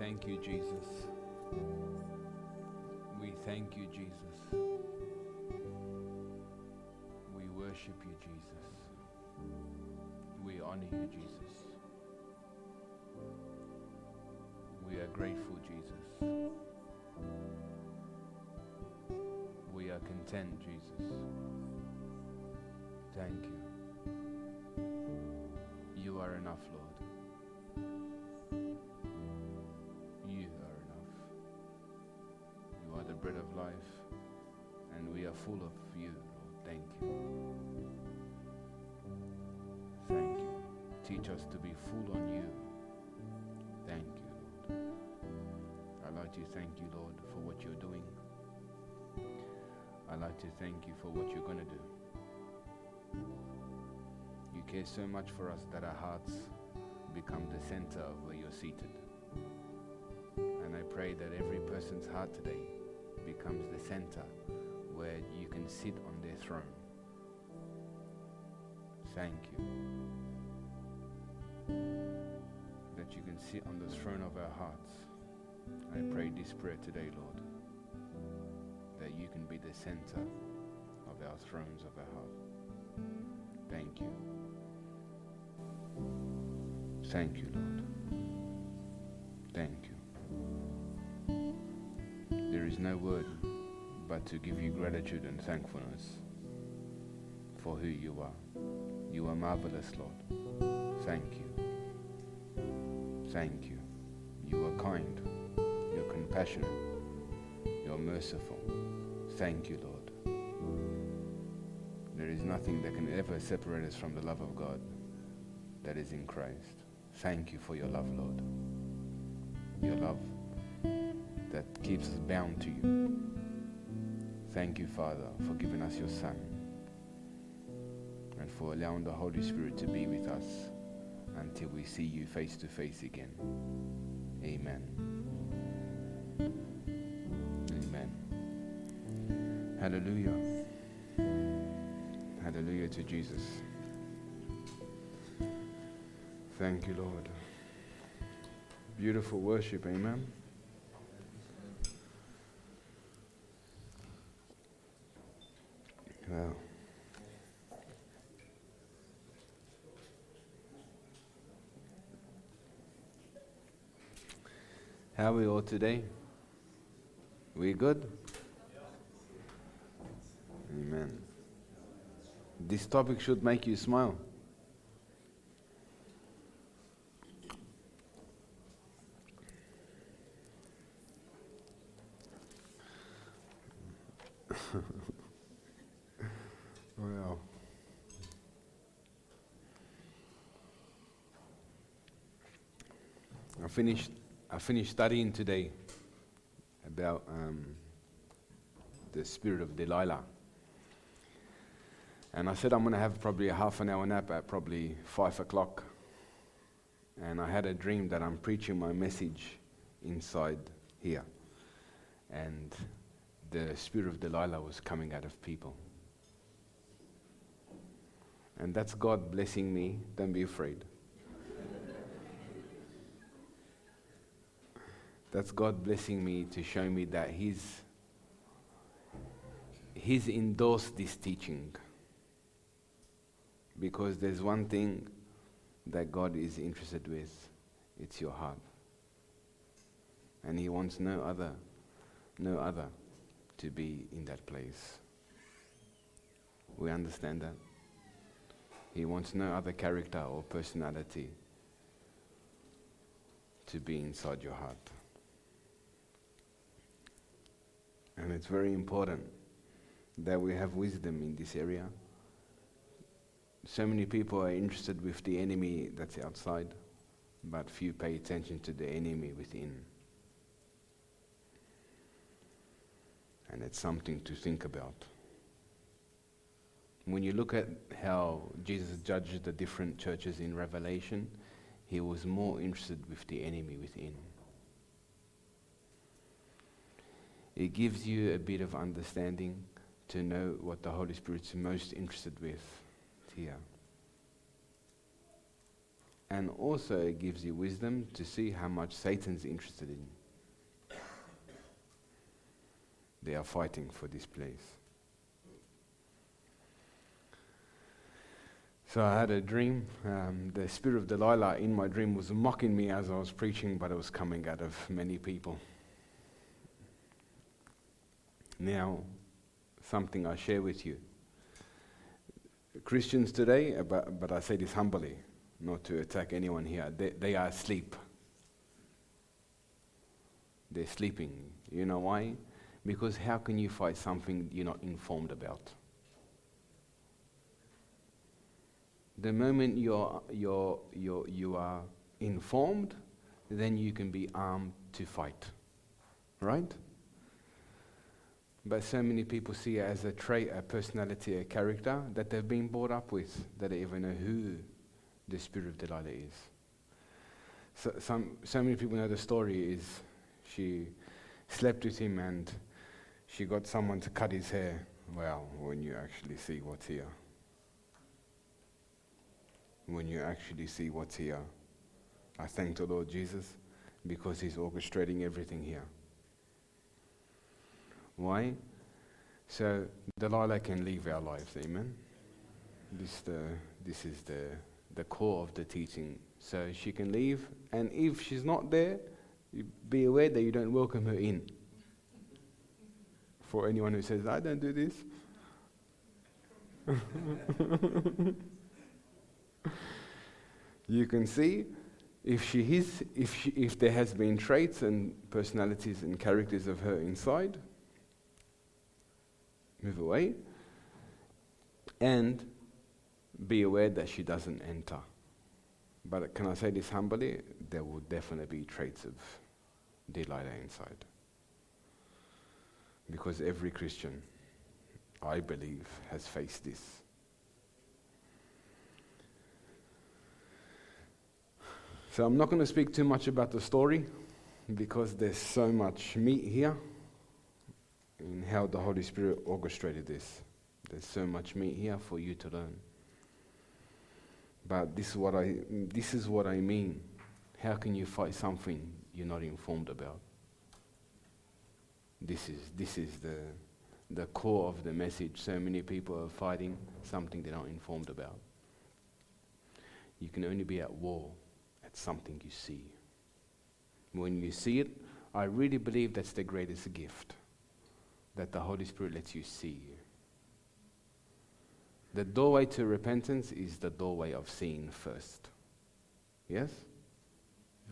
thank you, Jesus. We thank you, Jesus. We worship you, Jesus. We honor you, Jesus. We are grateful, Jesus. We are content, Jesus. Thank you. You are enough, Lord. Bread of life, and we are full of you, Lord. Thank you. Thank you. Teach us to be full on you. Thank you, Lord. I'd like to thank you, Lord, for what you're doing. I'd like to thank you for what you're going to do. You care so much for us that our hearts become the center of where you're seated. And I pray that every person's heart today becomes the center where you can sit on their throne. Thank you. That you can sit on the throne of our hearts. I pray this prayer today, Lord, that you can be the center of our thrones of our heart. Thank you. Thank you, Lord. No word but to give you gratitude and thankfulness for who you are. You are marvelous, Lord. Thank you. Thank you. You are kind. You're compassionate. You're merciful. Thank you, Lord. There is nothing that can ever separate us from the love of God that is in Christ. Thank you for your love, Lord. Your love that keeps us bound to you. Thank you, Father, for giving us your Son and for allowing the Holy Spirit to be with us until we see you face to face again. Amen. Amen. Hallelujah. Hallelujah to Jesus. Thank you, Lord. Beautiful worship, amen. Well, how are we all today? We good? Amen. This topic should make you smile. well, I finished. I finished studying today about um, the spirit of Delilah, and I said I'm going to have probably a half an hour nap at probably five o'clock. And I had a dream that I'm preaching my message inside here, and the spirit of Delilah was coming out of people. And that's God blessing me. Don't be afraid. That's God blessing me to show me that He's, he's endorsed this teaching. Because there's one thing that God is interested with it's your heart. And He wants no other, no other to be in that place. We understand that. He wants no other character or personality to be inside your heart. And it's very important that we have wisdom in this area. So many people are interested with the enemy that's outside, but few pay attention to the enemy within. And it's something to think about. When you look at how Jesus judged the different churches in Revelation, he was more interested with the enemy within. It gives you a bit of understanding to know what the Holy Spirit's most interested with here. and also it gives you wisdom to see how much Satan's interested in. They are fighting for this place. So I had a dream. Um, the spirit of Delilah in my dream was mocking me as I was preaching, but it was coming out of many people. Now, something I share with you. Christians today, uh, but, but I say this humbly, not to attack anyone here, they, they are asleep. They're sleeping. You know why? Because how can you fight something you're not informed about? The moment you're, you're, you're, you are informed, then you can be armed to fight. Right? But so many people see it as a trait, a personality, a character that they've been brought up with, that they even know who the spirit of Delilah is. So, some, so many people know the story is she slept with him and she got someone to cut his hair. Well, when you actually see what's here. When you actually see what's here. I thank the Lord Jesus because he's orchestrating everything here. Why? So Delilah can leave our lives, amen? This, the, this is the, the core of the teaching. So she can leave, and if she's not there, be aware that you don't welcome her in. For anyone who says, I don't do this. you can see if she is, if, she, if there has been traits and personalities and characters of her inside, move away, and be aware that she doesn't enter. But can I say this humbly? There will definitely be traits of Delilah inside. Because every Christian, I believe, has faced this. So I'm not going to speak too much about the story because there's so much meat here in how the Holy Spirit orchestrated this. There's so much meat here for you to learn. But this is what I, this is what I mean. How can you fight something you're not informed about? This is, this is the, the core of the message. So many people are fighting something they're not informed about. You can only be at war at something you see. When you see it, I really believe that's the greatest gift that the Holy Spirit lets you see. The doorway to repentance is the doorway of seeing first. Yes?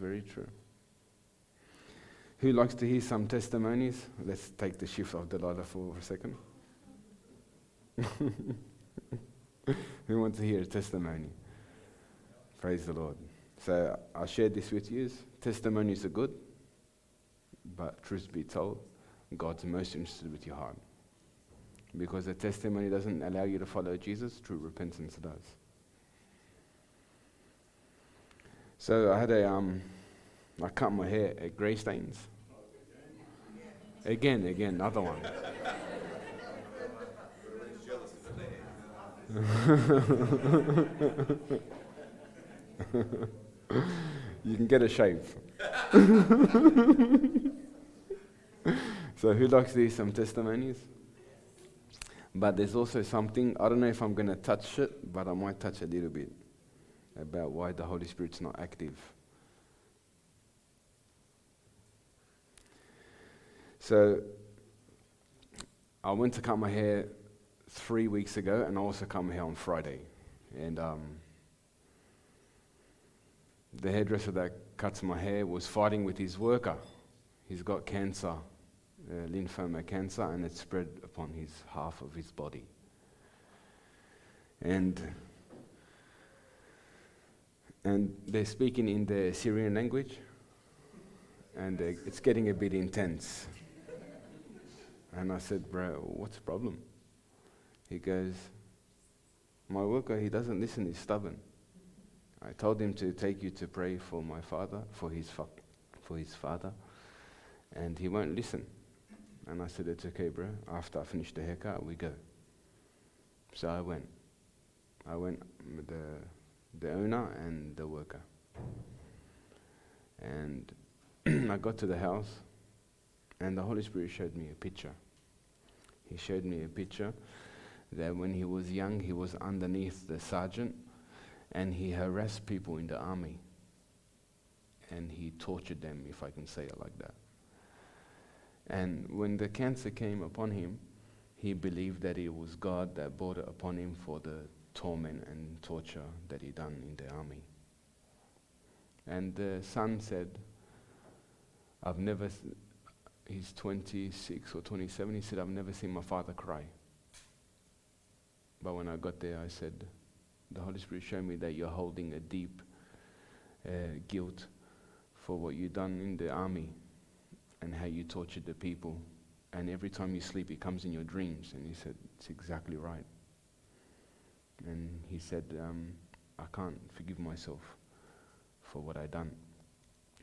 Very true. Who likes to hear some testimonies? Let's take the shift of the Delilah for a second. Who wants to hear a testimony? Praise the Lord. So I shared this with you. Testimonies are good, but truth be told, God's most interested with your heart. Because the testimony doesn't allow you to follow Jesus, true repentance does. So I had a, um, I cut my hair at Grey Stains. Again, again, another one. you can get a shave. So, who likes to hear some testimonies? But there's also something, I don't know if I'm going to touch it, but I might touch a little bit about why the Holy Spirit's not active. So, I went to cut my hair three weeks ago, and I also my hair on Friday. And um, the hairdresser that cuts my hair was fighting with his worker. He's got cancer Uh, lymphoma cancer and it spread upon his half of his body. And and they're speaking in the Syrian language, and it's getting a bit intense. And I said, Bro, what's the problem? He goes, My worker, he doesn't listen, he's stubborn. I told him to take you to pray for my father, for his, fa- for his father, and he won't listen. And I said, It's okay, bro. After I finish the haircut, we go. So I went. I went, the, the owner and the worker. And I got to the house, and the Holy Spirit showed me a picture. He showed me a picture that when he was young, he was underneath the sergeant and he harassed people in the army. And he tortured them, if I can say it like that. And when the cancer came upon him, he believed that it was God that brought it upon him for the torment and torture that he'd done in the army. And the son said, I've never, s- he's 26 or 27, he said, I've never seen my father cry. But when I got there, I said, the Holy Spirit showed me that you're holding a deep uh, guilt for what you done in the army and how you tortured the people. And every time you sleep, it comes in your dreams. And he said, It's exactly right. And he said, um, I can't forgive myself for what I've done.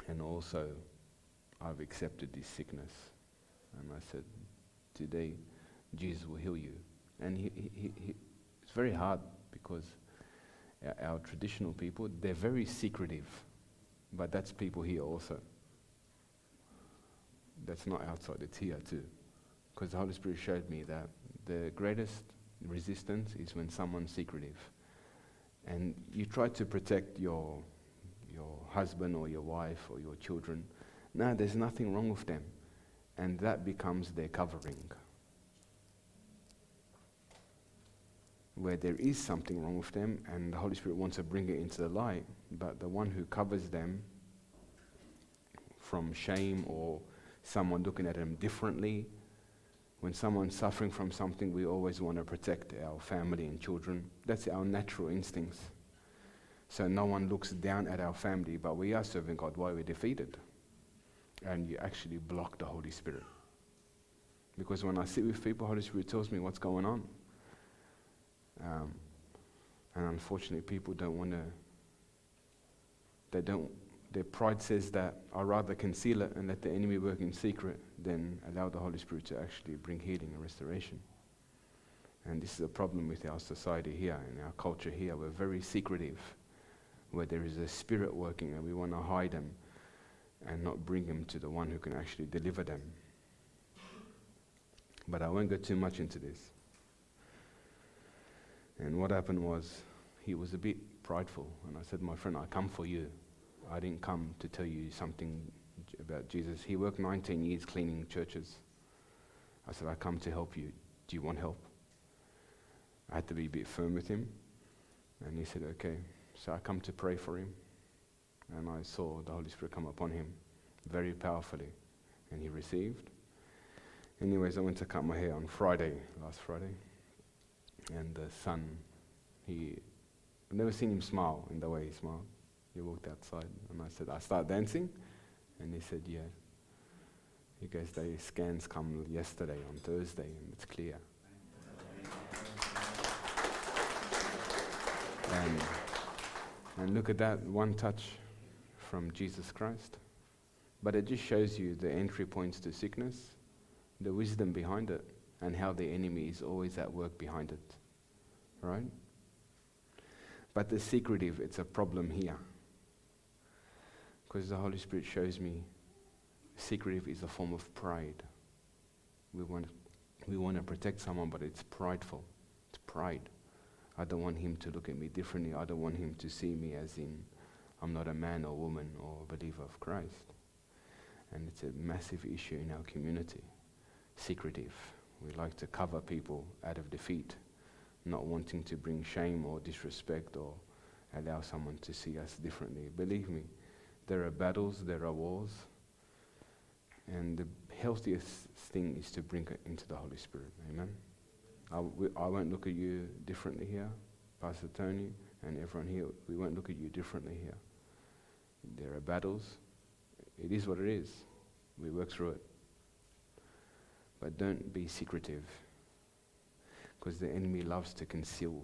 And also, I've accepted this sickness. And I said, Today, Jesus will heal you. And he, he, he, it's very hard because our, our traditional people, they're very secretive. But that's people here also. That's not outside, it's here too. Because the Holy Spirit showed me that the greatest resistance is when someone's secretive. And you try to protect your, your husband or your wife or your children. No, there's nothing wrong with them. And that becomes their covering. Where there is something wrong with them and the Holy Spirit wants to bring it into the light, but the one who covers them from shame or someone looking at them differently. When someone's suffering from something, we always want to protect our family and children. That's our natural instincts. So no one looks down at our family, but we are serving God while we're defeated. And you actually block the Holy Spirit. Because when I sit with people, Holy Spirit tells me what's going on. Um, and unfortunately, people don't want to, they don't their pride says that I'd rather conceal it and let the enemy work in secret than allow the Holy Spirit to actually bring healing and restoration. And this is a problem with our society here, in our culture here. We're very secretive, where there is a spirit working and we want to hide them and not bring them to the one who can actually deliver them. But I won't go too much into this. And what happened was, he was a bit prideful. And I said, My friend, I come for you. I didn't come to tell you something about Jesus. He worked 19 years cleaning churches. I said, I come to help you. Do you want help? I had to be a bit firm with him. And he said, okay. So I come to pray for him. And I saw the Holy Spirit come upon him very powerfully. And he received. Anyways, I went to cut my hair on Friday, last Friday. And the son, he, I've never seen him smile in the way he smiled. He walked outside and I said, I start dancing? And he said, yeah. He goes, the scans come yesterday on Thursday and it's clear. And, and look at that, one touch from Jesus Christ. But it just shows you the entry points to sickness, the wisdom behind it, and how the enemy is always at work behind it. Right? But the secretive, it's a problem here. Because the Holy Spirit shows me secretive is a form of pride. We want, we want to protect someone, but it's prideful. It's pride. I don't want him to look at me differently. I don't want him to see me as in I'm not a man or woman or believer of Christ. And it's a massive issue in our community. Secretive. We like to cover people out of defeat, not wanting to bring shame or disrespect or allow someone to see us differently. Believe me, there are battles, there are wars, and the healthiest thing is to bring it into the Holy Spirit. Amen. I, won't look at you differently here, Pastor Tony, and everyone here. We won't look at you differently here. There are battles. It is what it is. We work through it. But don't be secretive, because the enemy loves to conceal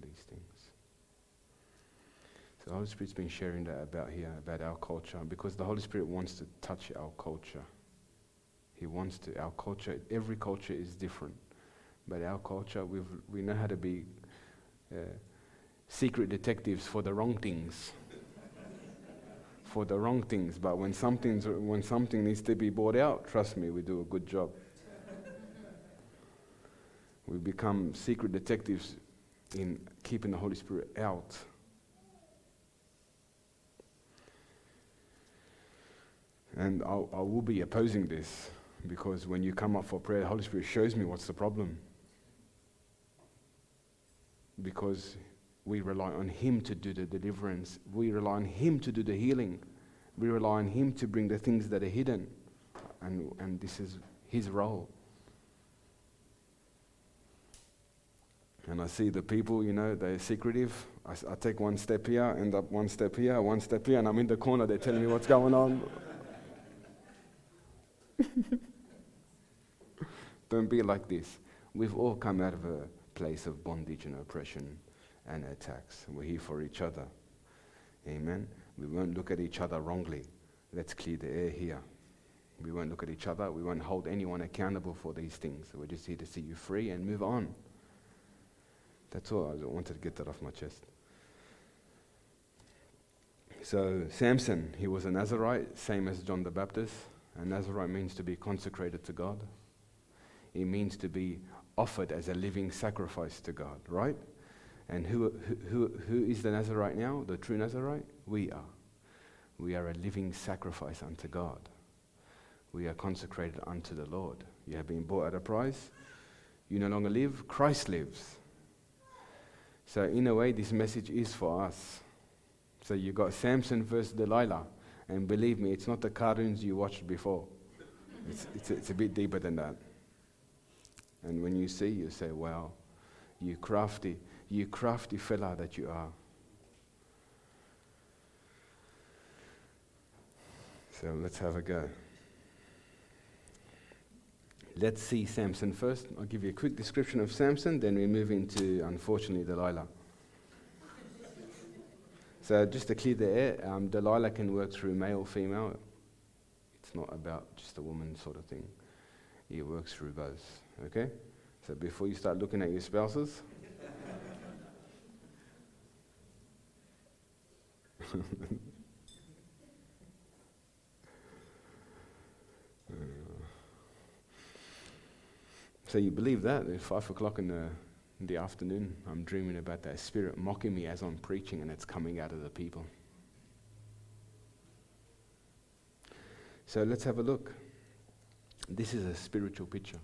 these things. So the Holy Spirit's been sharing that about here, about our culture, because the Holy Spirit wants to touch our culture. He wants to. Our culture, every culture is different. But our culture, we've, we know how to be uh, secret detectives for the wrong things. for the wrong things, but when, something's, when something needs to be brought out, trust me, we do a good job. we become secret detectives in keeping the Holy Spirit out. And I'll, I will be opposing this because when you come up for prayer, the Holy Spirit shows me what's the problem. Because we rely on Him to do the deliverance, we rely on Him to do the healing, we rely on Him to bring the things that are hidden. And, and this is His role. And I see the people, you know, they're secretive. I, I take one step here, end up one step here, one step here, and I'm in the corner, they're telling me what's going on. Don't be like this. We've all come out of a place of bondage and oppression and attacks. We're here for each other. Amen. We won't look at each other wrongly. Let's clear the air here. We won't look at each other. We won't hold anyone accountable for these things. We're just here to see you free and move on. That's all. I wanted to get that off my chest. So, Samson, he was a Nazarite, same as John the Baptist. A Nazarite means to be consecrated to God, it means to be offered as a living sacrifice to God, right? And who, who, who is the Nazarite now? The true Nazarite? We are. We are a living sacrifice unto God. We are consecrated unto the Lord. You have been bought at a price. You no longer live, Christ lives. So, in a way, this message is for us. So, you've got Samson versus Delilah. And believe me, it's not the cartoons you watched before, it's, it's, it's a bit deeper than that. And when you see, you say, wow, you crafty, you crafty fella that you are. So let's have a go. Let's see Samson first. I'll give you a quick description of Samson, then we move into, unfortunately, Delilah. So, just to clear the air, um, Delilah can work through male, female. It's not about just a woman sort of thing. It works through both. Okay? So, before you start looking at your spouses, So you believe that? At five o'clock in the, in the afternoon, I'm dreaming about that spirit mocking me as I'm preaching, and it's coming out of the people. So let's have a look. This is a spiritual picture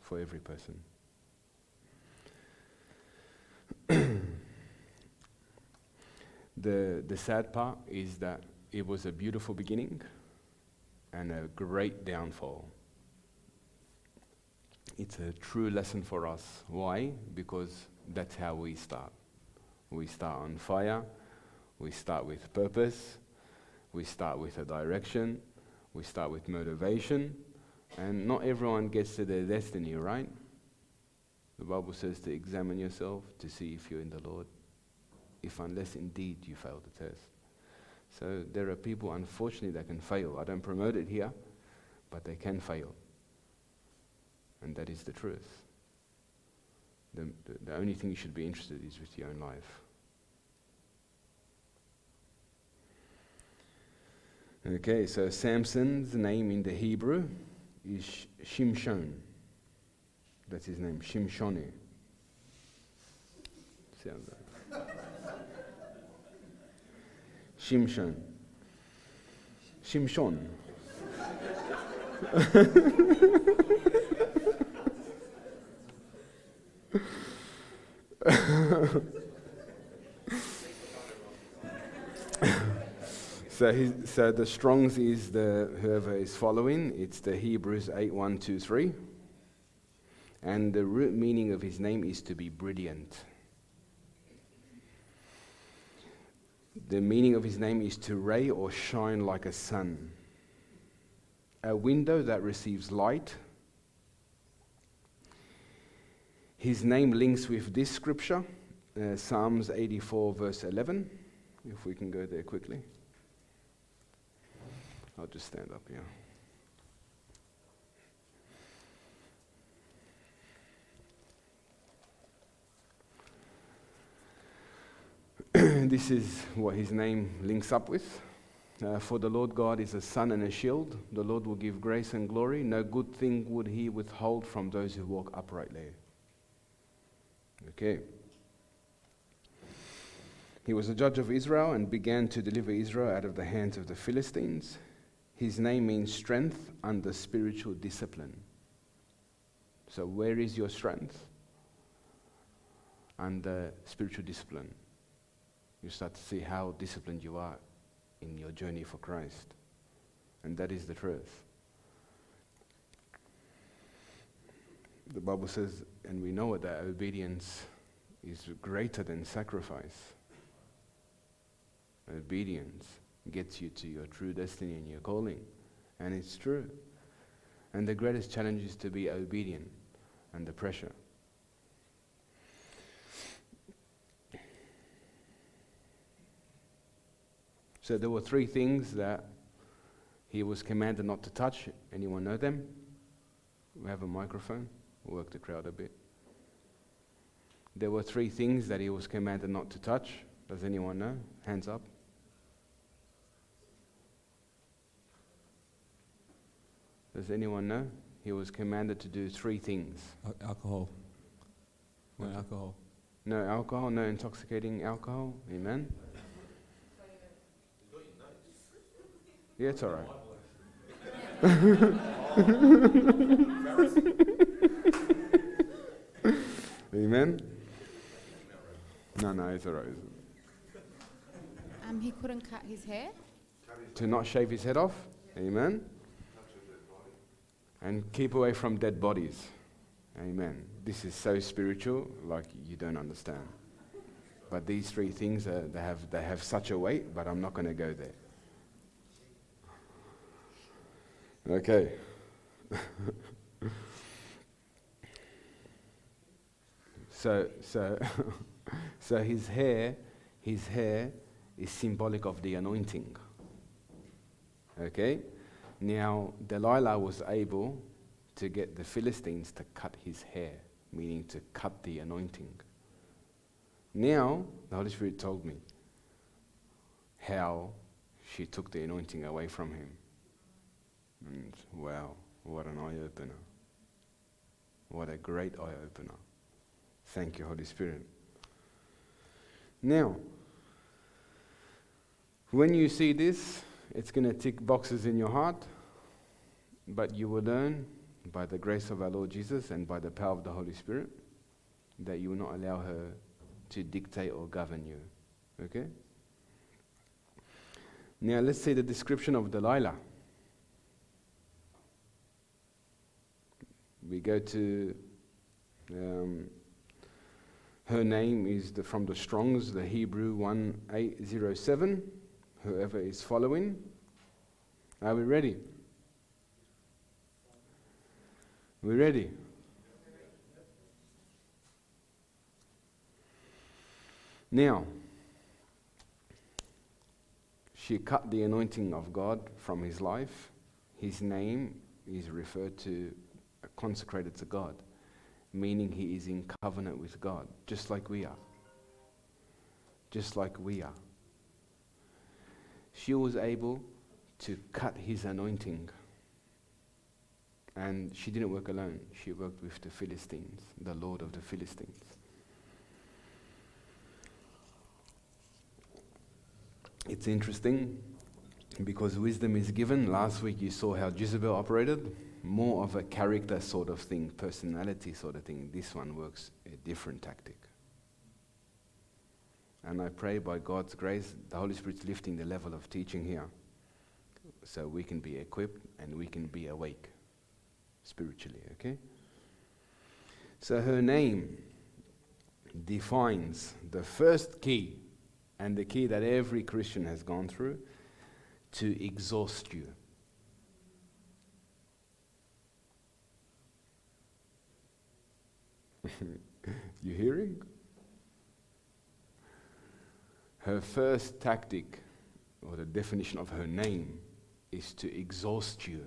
for every person. the, the sad part is that it was a beautiful beginning and a great downfall it's a true lesson for us. Why? Because that's how we start. We start on fire, we start with purpose, we start with a direction, we start with motivation, and not everyone gets to their destiny, right? The Bible says to examine yourself to see if you're in the Lord, if unless indeed you fail the test. So there are people, unfortunately, that can fail. I don't promote it here, but they can fail. And that is the truth. The, the, only thing you should be interested in is with your own life. Okay, so Samson's name in the Hebrew is Shimshon. That's his name, Shimshone. Shimshon. Shimshon. so, he, so the Strong's is the whoever is following. It's the Hebrews eight one two three, and the root meaning of his name is to be brilliant. The meaning of his name is to ray or shine like a sun. A window that receives light His name links with this scripture, uh, Psalms 84, verse 11. If we can go there quickly. I'll just stand up here. this is what his name links up with. Uh, for the Lord God is a sun and a shield. The Lord will give grace and glory. No good thing would he withhold from those who walk uprightly. Okay. He was a judge of Israel and began to deliver Israel out of the hands of the Philistines. His name means strength under spiritual discipline. So, where is your strength? Under spiritual discipline. You start to see how disciplined you are in your journey for Christ. And that is the truth. The Bible says, and we know it, that obedience is greater than sacrifice. Obedience gets you to your true destiny and your calling. And it's true. And the greatest challenge is to be obedient under pressure. So there were three things that he was commanded not to touch. Anyone know them? We have a microphone. We'll work the crowd a bit. There were three things that he was commanded not to touch. Does anyone know? Hands up. Does anyone know? He was commanded to do three things. Alcohol. No alcohol. No alcohol, no intoxicating alcohol. Amen. Yeah, it's all right. Amen. No, no, it's all right. Um, he couldn't cut his hair. To not shave his head off. Amen. And keep away from dead bodies. Amen. This is so spiritual, like you don't understand. But these three things, are, they, have, they have such a weight, but I'm not going to go there. Okay. so, so, so his hair, his hair is symbolic of the anointing. Okay? Now, Delilah was able to get the Philistines to cut his hair, meaning to cut the anointing. Now, the Holy Spirit told me how she took the anointing away from him. And wow, what an eye opener. What a great eye opener. Thank you, Holy Spirit. Now, when you see this, it's going to tick boxes in your heart, but you will learn by the grace of our Lord Jesus and by the power of the Holy Spirit that you will not allow her to dictate or govern you. Okay? Now, let's see the description of Delilah. we go to um, her name is the, from the Strongs, the Hebrew 1807. Whoever is following. Are we ready? We ready? Now, she cut the anointing of God from his life. His name is referred to consecrated to God, meaning he is in covenant with God, just like we are. Just like we are. She was able to cut his anointing. And she didn't work alone, she worked with the Philistines, the Lord of the Philistines. It's interesting because wisdom is given. Last week you saw how Jezebel operated more of a character sort of thing, personality sort of thing. This one works a different tactic. And I pray by God's grace, the Holy Spirit's lifting the level of teaching here so we can be equipped and we can be awake spiritually, okay? So her name defines the first key and the key that every Christian has gone through to exhaust you. you hearing? Her first tactic, or the definition of her name, is to exhaust you.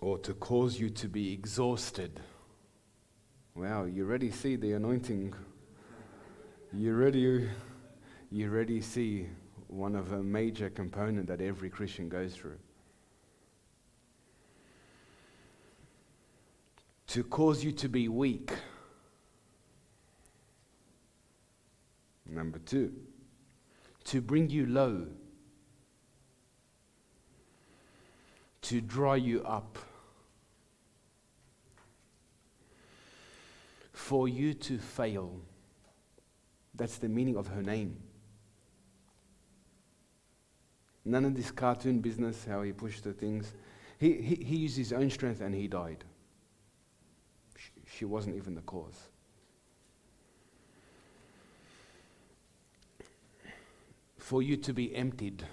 Or to cause you to be exhausted. Wow, you already see the anointing. You already, you already see one of a major component that every Christian goes through. To cause you to be weak. Number two, to bring you low, to dry you up, for you to fail. That's the meaning of her name. None of this cartoon business, how he pushed the things. He, he, he used his own strength and he died. She, wasn't even the cause. For you to be emptied,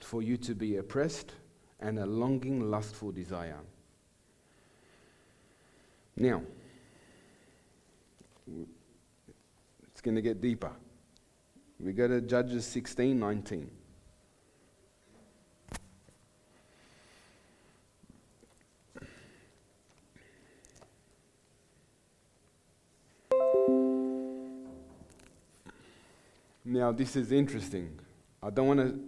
for you to be oppressed, and a longing, lustful desire. Now, it's going to get deeper. We go to Judges 16 19. Now, this is interesting. I don't want to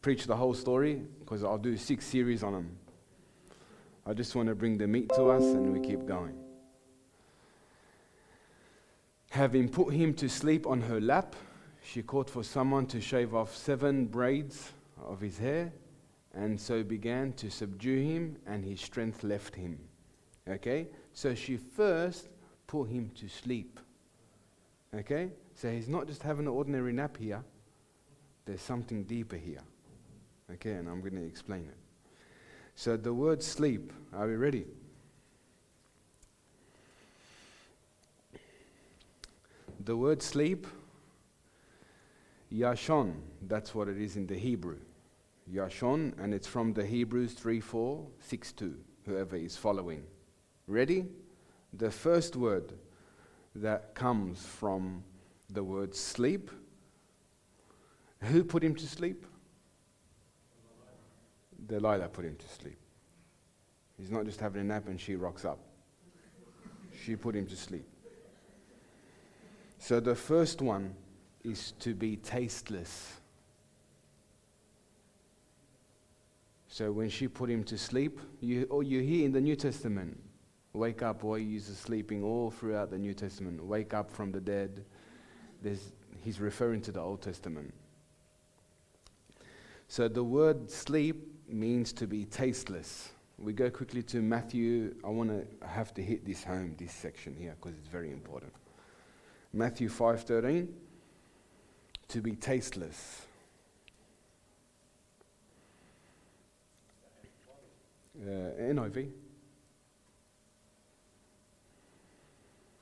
preach the whole story because I'll do six series on them. I just want to bring the meat to us and we keep going. Having put him to sleep on her lap, she called for someone to shave off seven braids of his hair, and so began to subdue him, and his strength left him. Okay? So she first put him to sleep. Okay? So he's not just having an ordinary nap here, there's something deeper here. Okay? And I'm going to explain it. So the word sleep, are we ready? The word sleep Yashon, that's what it is in the Hebrew. Yashon, and it's from the Hebrews 3 4, 6 2, whoever is following. Ready? The first word that comes from the word sleep. Who put him to sleep? Delilah put him to sleep. He's not just having a nap and she rocks up. She put him to sleep. So the first one is to be tasteless. So when she put him to sleep, you, or you hear in the New Testament, wake up, boy, he's sleeping all throughout the New Testament. Wake up from the dead. There's, he's referring to the Old Testament. So the word sleep means to be tasteless. We go quickly to Matthew. I want to have to hit this home, this section here, because it's very important. Matthew 5:13 to be tasteless. Uh, NIV.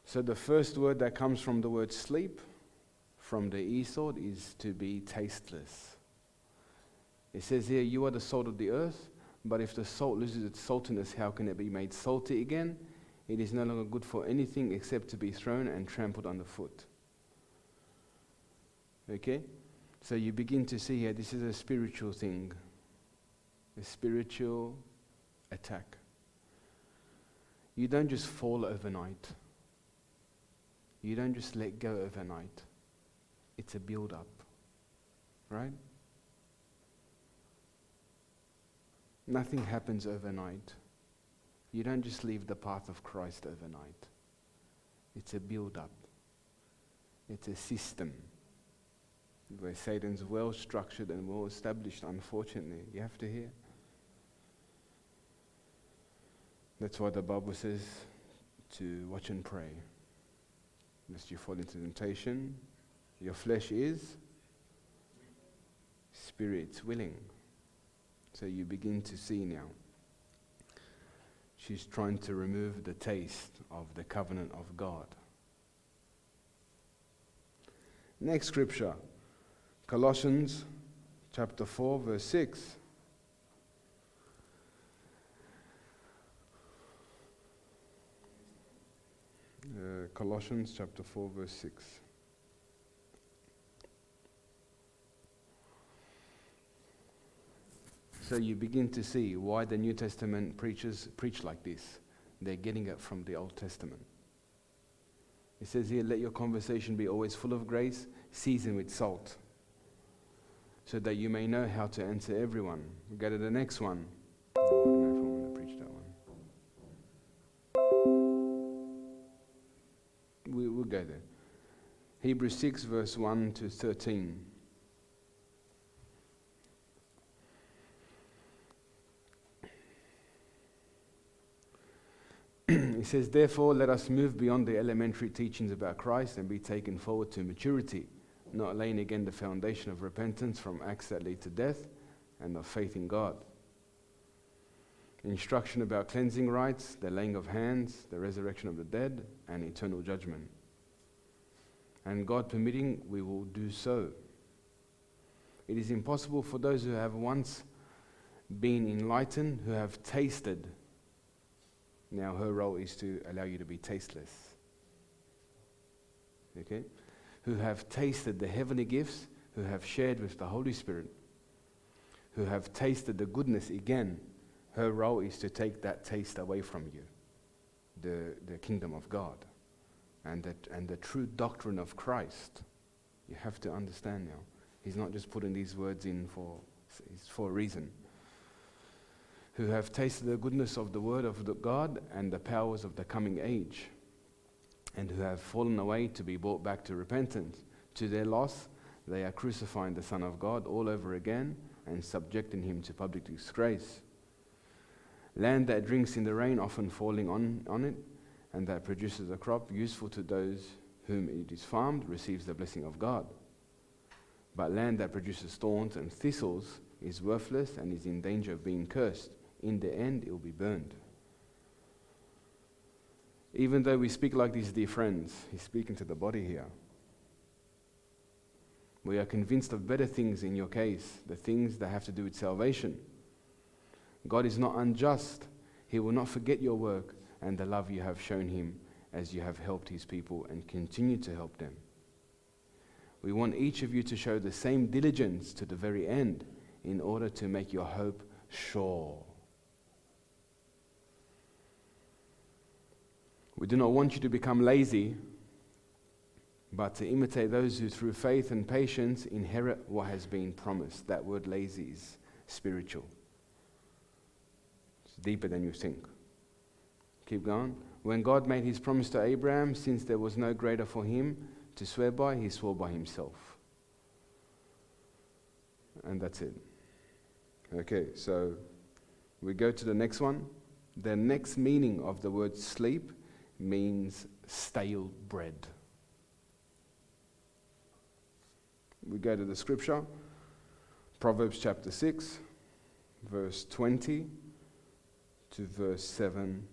So the first word that comes from the word sleep, from the Esau, is to be tasteless. It says here, You are the salt of the earth, but if the salt loses its saltiness, how can it be made salty again? It is no longer good for anything except to be thrown and trampled underfoot. Okay? So you begin to see here, this is a spiritual thing, a spiritual attack. You don't just fall overnight. You don't just let go overnight. It's a build up. Right? Nothing happens overnight. You don't just leave the path of Christ overnight. It's a build up. It's a system where Satan's well structured and well established, unfortunately. You have to hear. That's why the Bible says to watch and pray. Lest you fall into temptation. Your flesh is, spirit's willing. So you begin to see now. She's trying to remove the taste of the covenant of God. Next scripture Colossians chapter 4, verse 6. Uh, Colossians chapter 4, verse 6. So you begin to see why the New Testament preachers preach like this. they're getting it from the Old Testament. It says here, let your conversation be always full of grace, seasoned with salt, so that you may know how to answer everyone. We go to the next one. We, we'll go there. Hebrews 6, verse 1 to 13. he says, Therefore, let us move beyond the elementary teachings about Christ and be taken forward to maturity, not laying again the foundation of repentance from acts that lead to death and of faith in God. Instruction about cleansing rites, the laying of hands, the resurrection of the dead, and eternal judgment. And God permitting, we will do so. It is impossible for those who have once been enlightened, who have tasted now, her role is to allow you to be tasteless. Okay? Who have tasted the heavenly gifts, who have shared with the Holy Spirit, who have tasted the goodness again. Her role is to take that taste away from you, the, the kingdom of God, and the, and the true doctrine of Christ. You have to understand now. He's not just putting these words in for, it's for a reason who have tasted the goodness of the word of the God and the powers of the coming age, and who have fallen away to be brought back to repentance. To their loss, they are crucifying the Son of God all over again and subjecting him to public disgrace. Land that drinks in the rain, often falling on, on it, and that produces a crop useful to those whom it is farmed, receives the blessing of God. But land that produces thorns and thistles is worthless and is in danger of being cursed in the end, it will be burned. Even though we speak like these, dear friends, he's speaking to the body here. We are convinced of better things in your case, the things that have to do with salvation. God is not unjust. He will not forget your work and the love you have shown him as you have helped his people and continue to help them. We want each of you to show the same diligence to the very end in order to make your hope sure. We do not want you to become lazy, but to imitate those who, through faith and patience, inherit what has been promised. That word lazy is spiritual, it's deeper than you think. Keep going. When God made his promise to Abraham, since there was no greater for him to swear by, he swore by himself. And that's it. Okay, so we go to the next one. The next meaning of the word sleep means stale bread. We go to the scripture, Proverbs chapter 6, verse 20 to verse 7,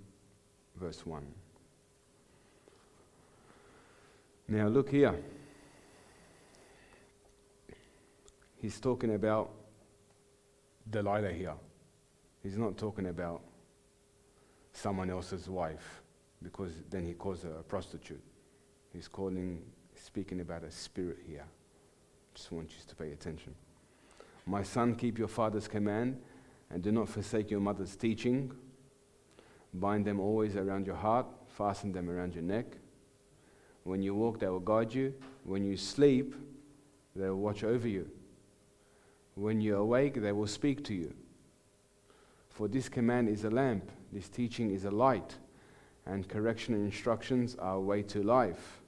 verse 1. Now, look here. He's talking about Delilah here. He's not talking about someone else's wife because then he calls her a prostitute. He's calling, speaking about a spirit here. Just want you to pay attention. My son, keep your father's command and do not forsake your mother's teaching. Bind them always around your heart, fasten them around your neck. When you walk, they will guide you. When you sleep, they will watch over you. When you awake, they will speak to you. For this command is a lamp, this teaching is a light and correction and instructions are a way to life,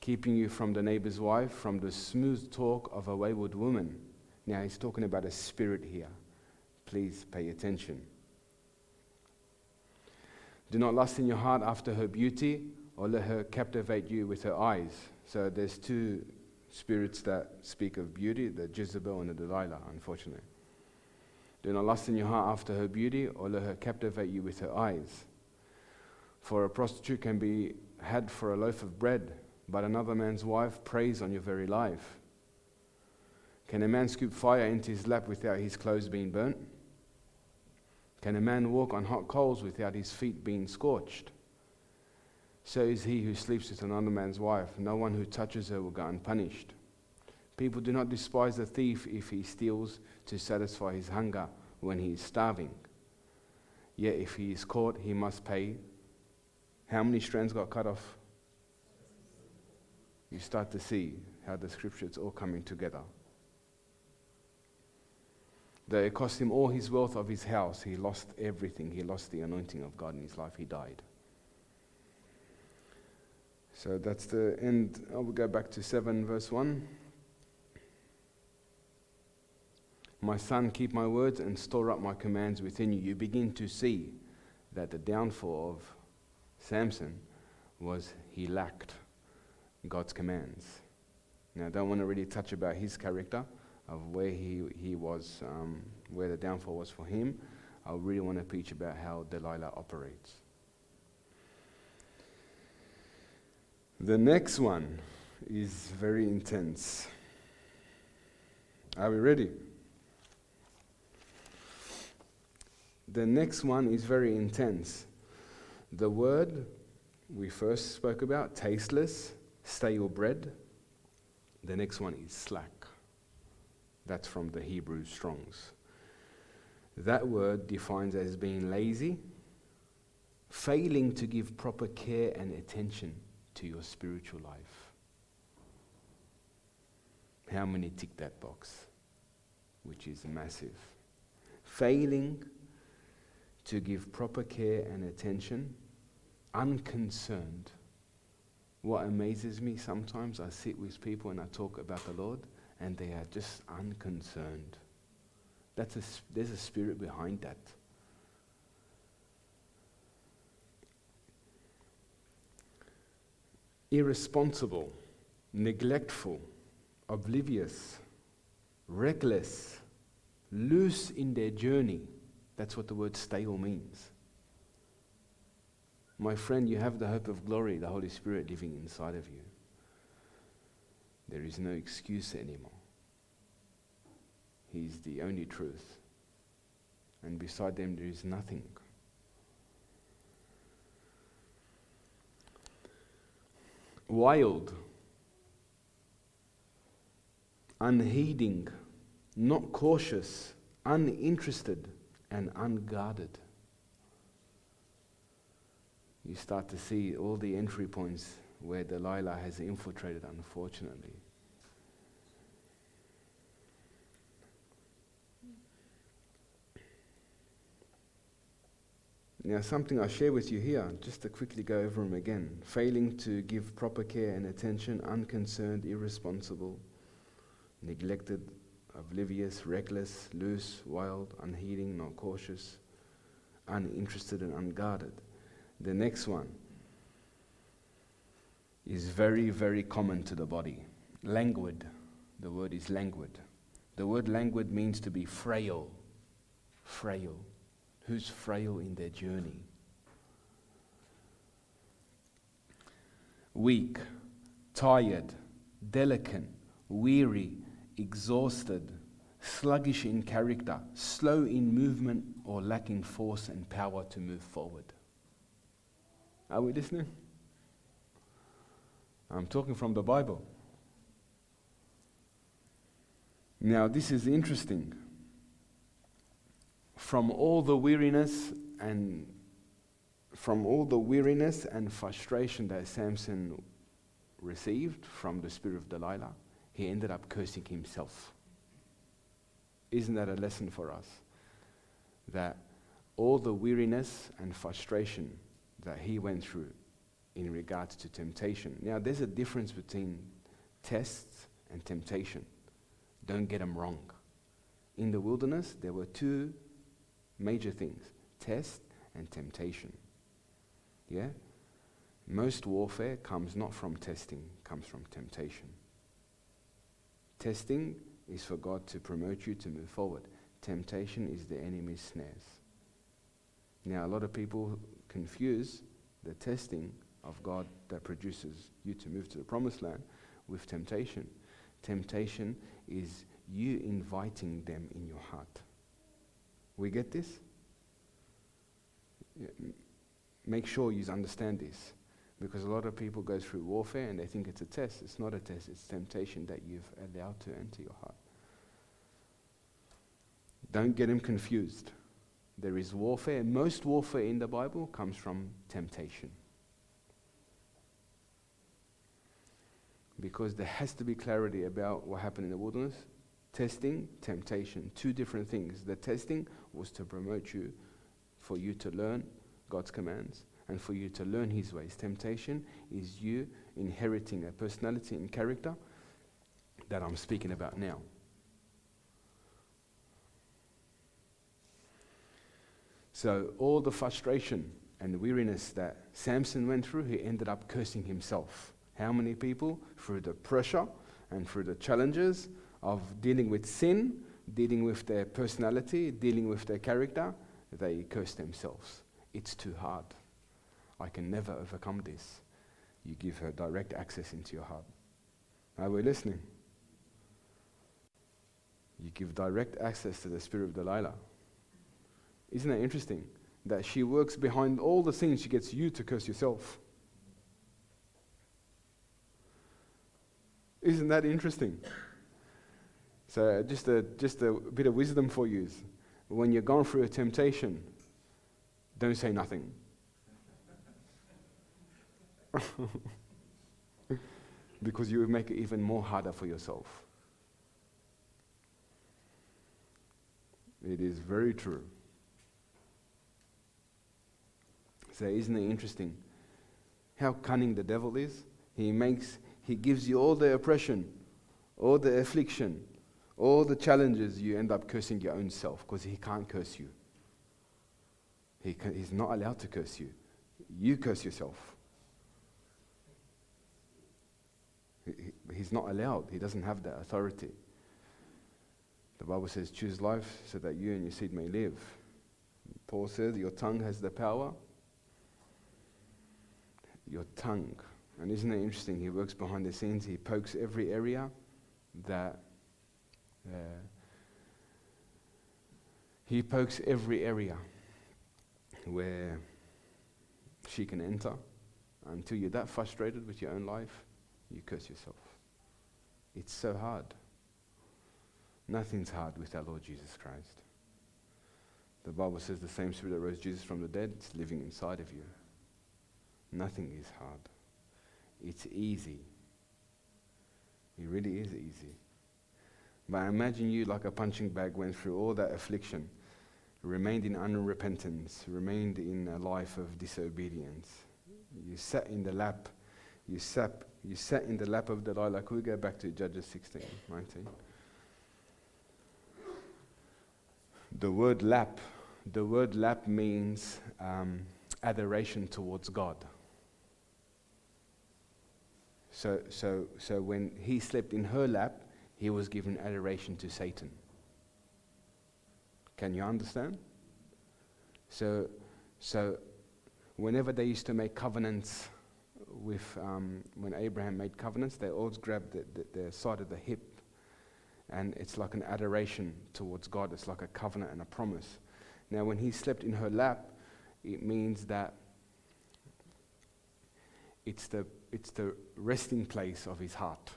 keeping you from the neighbor's wife, from the smooth talk of a wayward woman. Now, he's talking about a spirit here. Please pay attention. Do not lust in your heart after her beauty, or let her captivate you with her eyes. So there's two spirits that speak of beauty, the Jezebel and the Delilah, unfortunately. Do not lust in your heart after her beauty, or let her captivate you with her eyes. For a prostitute can be had for a loaf of bread, but another man's wife preys on your very life. Can a man scoop fire into his lap without his clothes being burnt? Can a man walk on hot coals without his feet being scorched? So is he who sleeps with another man's wife. No one who touches her will go unpunished. People do not despise a thief if he steals to satisfy his hunger when he is starving. Yet if he is caught, he must pay. How many strands got cut off? You start to see how the scriptures all coming together. That it cost him all his wealth of his house. He lost everything. He lost the anointing of God in his life. He died. So that's the end. I will go back to 7, verse 1. My son, keep my words and store up my commands within you. You begin to see that the downfall of Samson was he lacked God's commands. Now, I don't want to really touch about his character of where he, he was, um, where the downfall was for him. I really want to preach about how Delilah operates. The next one is very intense. Are we ready? The next one is very intense. The word we first spoke about, tasteless, stale bread. The next one is slack. That's from the Hebrew Strongs. That word defines as being lazy, failing to give proper care and attention to your spiritual life. How many tick that box? Which is massive. Failing to give proper care and attention, unconcerned. What amazes me sometimes, I sit with people and I talk about the Lord, and they are just unconcerned. That's a, there's a spirit behind that. Irresponsible, neglectful, oblivious, reckless, loose in their journey that's what the word stale means. My friend, you have the hope of glory, the Holy Spirit living inside of you. There is no excuse anymore. He's the only truth. And beside them, there is nothing. Wild, unheeding, not cautious, uninterested and unguarded. You start to see all the entry points where Delilah has infiltrated, unfortunately. Now, something I share with you here, just to quickly go over them again. Failing to give proper care and attention, unconcerned, irresponsible, neglected, oblivious, reckless, loose, wild, unheeding, not cautious, uninterested, and unguarded. The next one is very, very common to the body. Languid. The word is languid. The word languid means to be frail. Frail. Who's frail in their journey? Weak, tired, delicate, weary, exhausted, sluggish in character, slow in movement, or lacking force and power to move forward. Are we listening? I'm talking from the Bible. Now, this is interesting. From all the weariness and from all the weariness and frustration that Samson received from the spirit of Delilah, he ended up cursing himself. Isn't that a lesson for us? That all the weariness and frustration that he went through in regards to temptation. Now, there's a difference between tests and temptation. Don't get them wrong. In the wilderness, there were two major things test and temptation. Yeah? Most warfare comes not from testing, comes from temptation. Testing is for God to promote you to move forward. Temptation is the enemy's snares. Now, a lot of people confuse the testing of God that produces you to move to the promised land with temptation. Temptation is you inviting them in your heart. We get this? Make sure you understand this. Because a lot of people go through warfare and they think it's a test. It's not a test, it's temptation that you've allowed to enter your heart. Don't get him confused. there is warfare. Most warfare in the Bible comes from temptation. Because there has to be clarity about what happened in the wilderness. Testing, temptation, two different things. The testing was to promote you, for you to learn God's commands, and for you to learn His ways. Temptation is you inheriting a personality and character that I'm speaking about now. So, all the frustration and weariness that Samson went through, he ended up cursing himself. How many people, through the pressure and through the challenges of dealing with sin, dealing with their personality, dealing with their character, they curse themselves. It's too hard. I can never overcome this. You give her direct access into your heart. Are we're listening? You give direct access to the spirit of Delilah. Isn't that interesting? That she works behind all the scenes, she gets you to curse yourself. Isn't that interesting? So, just a, just a bit of wisdom for you. When you're going through a temptation, don't say nothing. because you make it even more harder for yourself. It is very true. So, isn't it interesting how cunning the devil is? He makes, he gives you all the oppression, all the affliction, all the challenges. You end up cursing your own self because he can't curse you. He can, he's not allowed to curse you. You curse yourself. He, he's not allowed. He doesn't have that authority. The Bible says, choose life so that you and your seed may live. Paul says, your tongue has the power your tongue. And isn't it interesting? He works behind the scenes, he pokes every area that. Uh, he pokes every area where she can enter until you're that frustrated with your own life, you curse yourself. It's so hard. Nothing's hard with our Lord Jesus Christ. The Bible says the same spirit that rose Jesus from the dead is living inside of you. Nothing is hard. It's easy. It really is easy. But imagine you, like a punching bag, went through all that affliction, remained in unrepentance, remained in a life of disobedience. You sat in the lap, you sat, you sat in the lap of Delilah. Could we go back to Judges 16, 19? The word lap, the word lap means um, adoration towards God. So, so, so when he slept in her lap, he was given adoration to Satan. Can you understand? So, so whenever they used to make covenants with, um, when Abraham made covenants, they always grabbed the, the, the side of the hip. And it's like an adoration towards God. It's like a covenant and a promise. Now, when he slept in her lap, it means that it's the it's the resting place of his heart.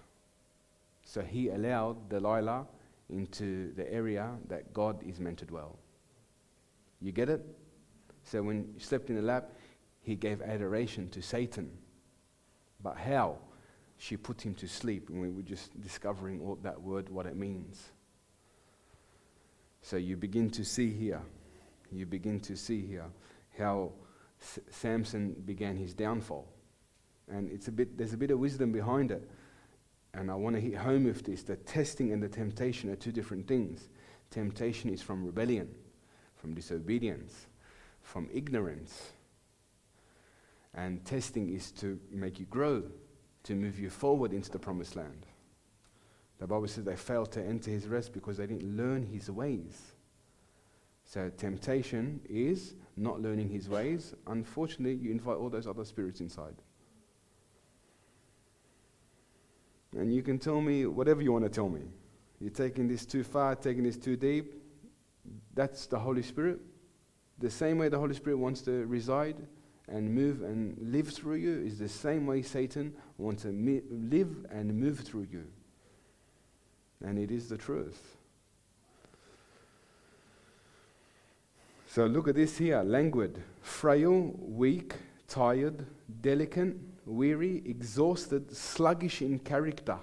So he allowed Delilah into the area that God is meant to dwell. You get it? So when he slept in the lap, he gave adoration to Satan. But how? She put him to sleep, and we were just discovering all that word, what it means. So you begin to see here, you begin to see here how S- Samson began his downfall. And it's a bit, there's a bit of wisdom behind it. And I want to hit home with this the testing and the temptation are two different things. Temptation is from rebellion, from disobedience, from ignorance. And testing is to make you grow, to move you forward into the promised land. The Bible says they failed to enter his rest because they didn't learn his ways. So, temptation is not learning his ways. Unfortunately, you invite all those other spirits inside. And you can tell me whatever you want to tell me. You're taking this too far, taking this too deep. That's the Holy Spirit. The same way the Holy Spirit wants to reside and move and live through you is the same way Satan wants to mi- live and move through you. And it is the truth. So look at this here languid, frail, weak, tired, delicate, weary, exhausted, sluggish in character.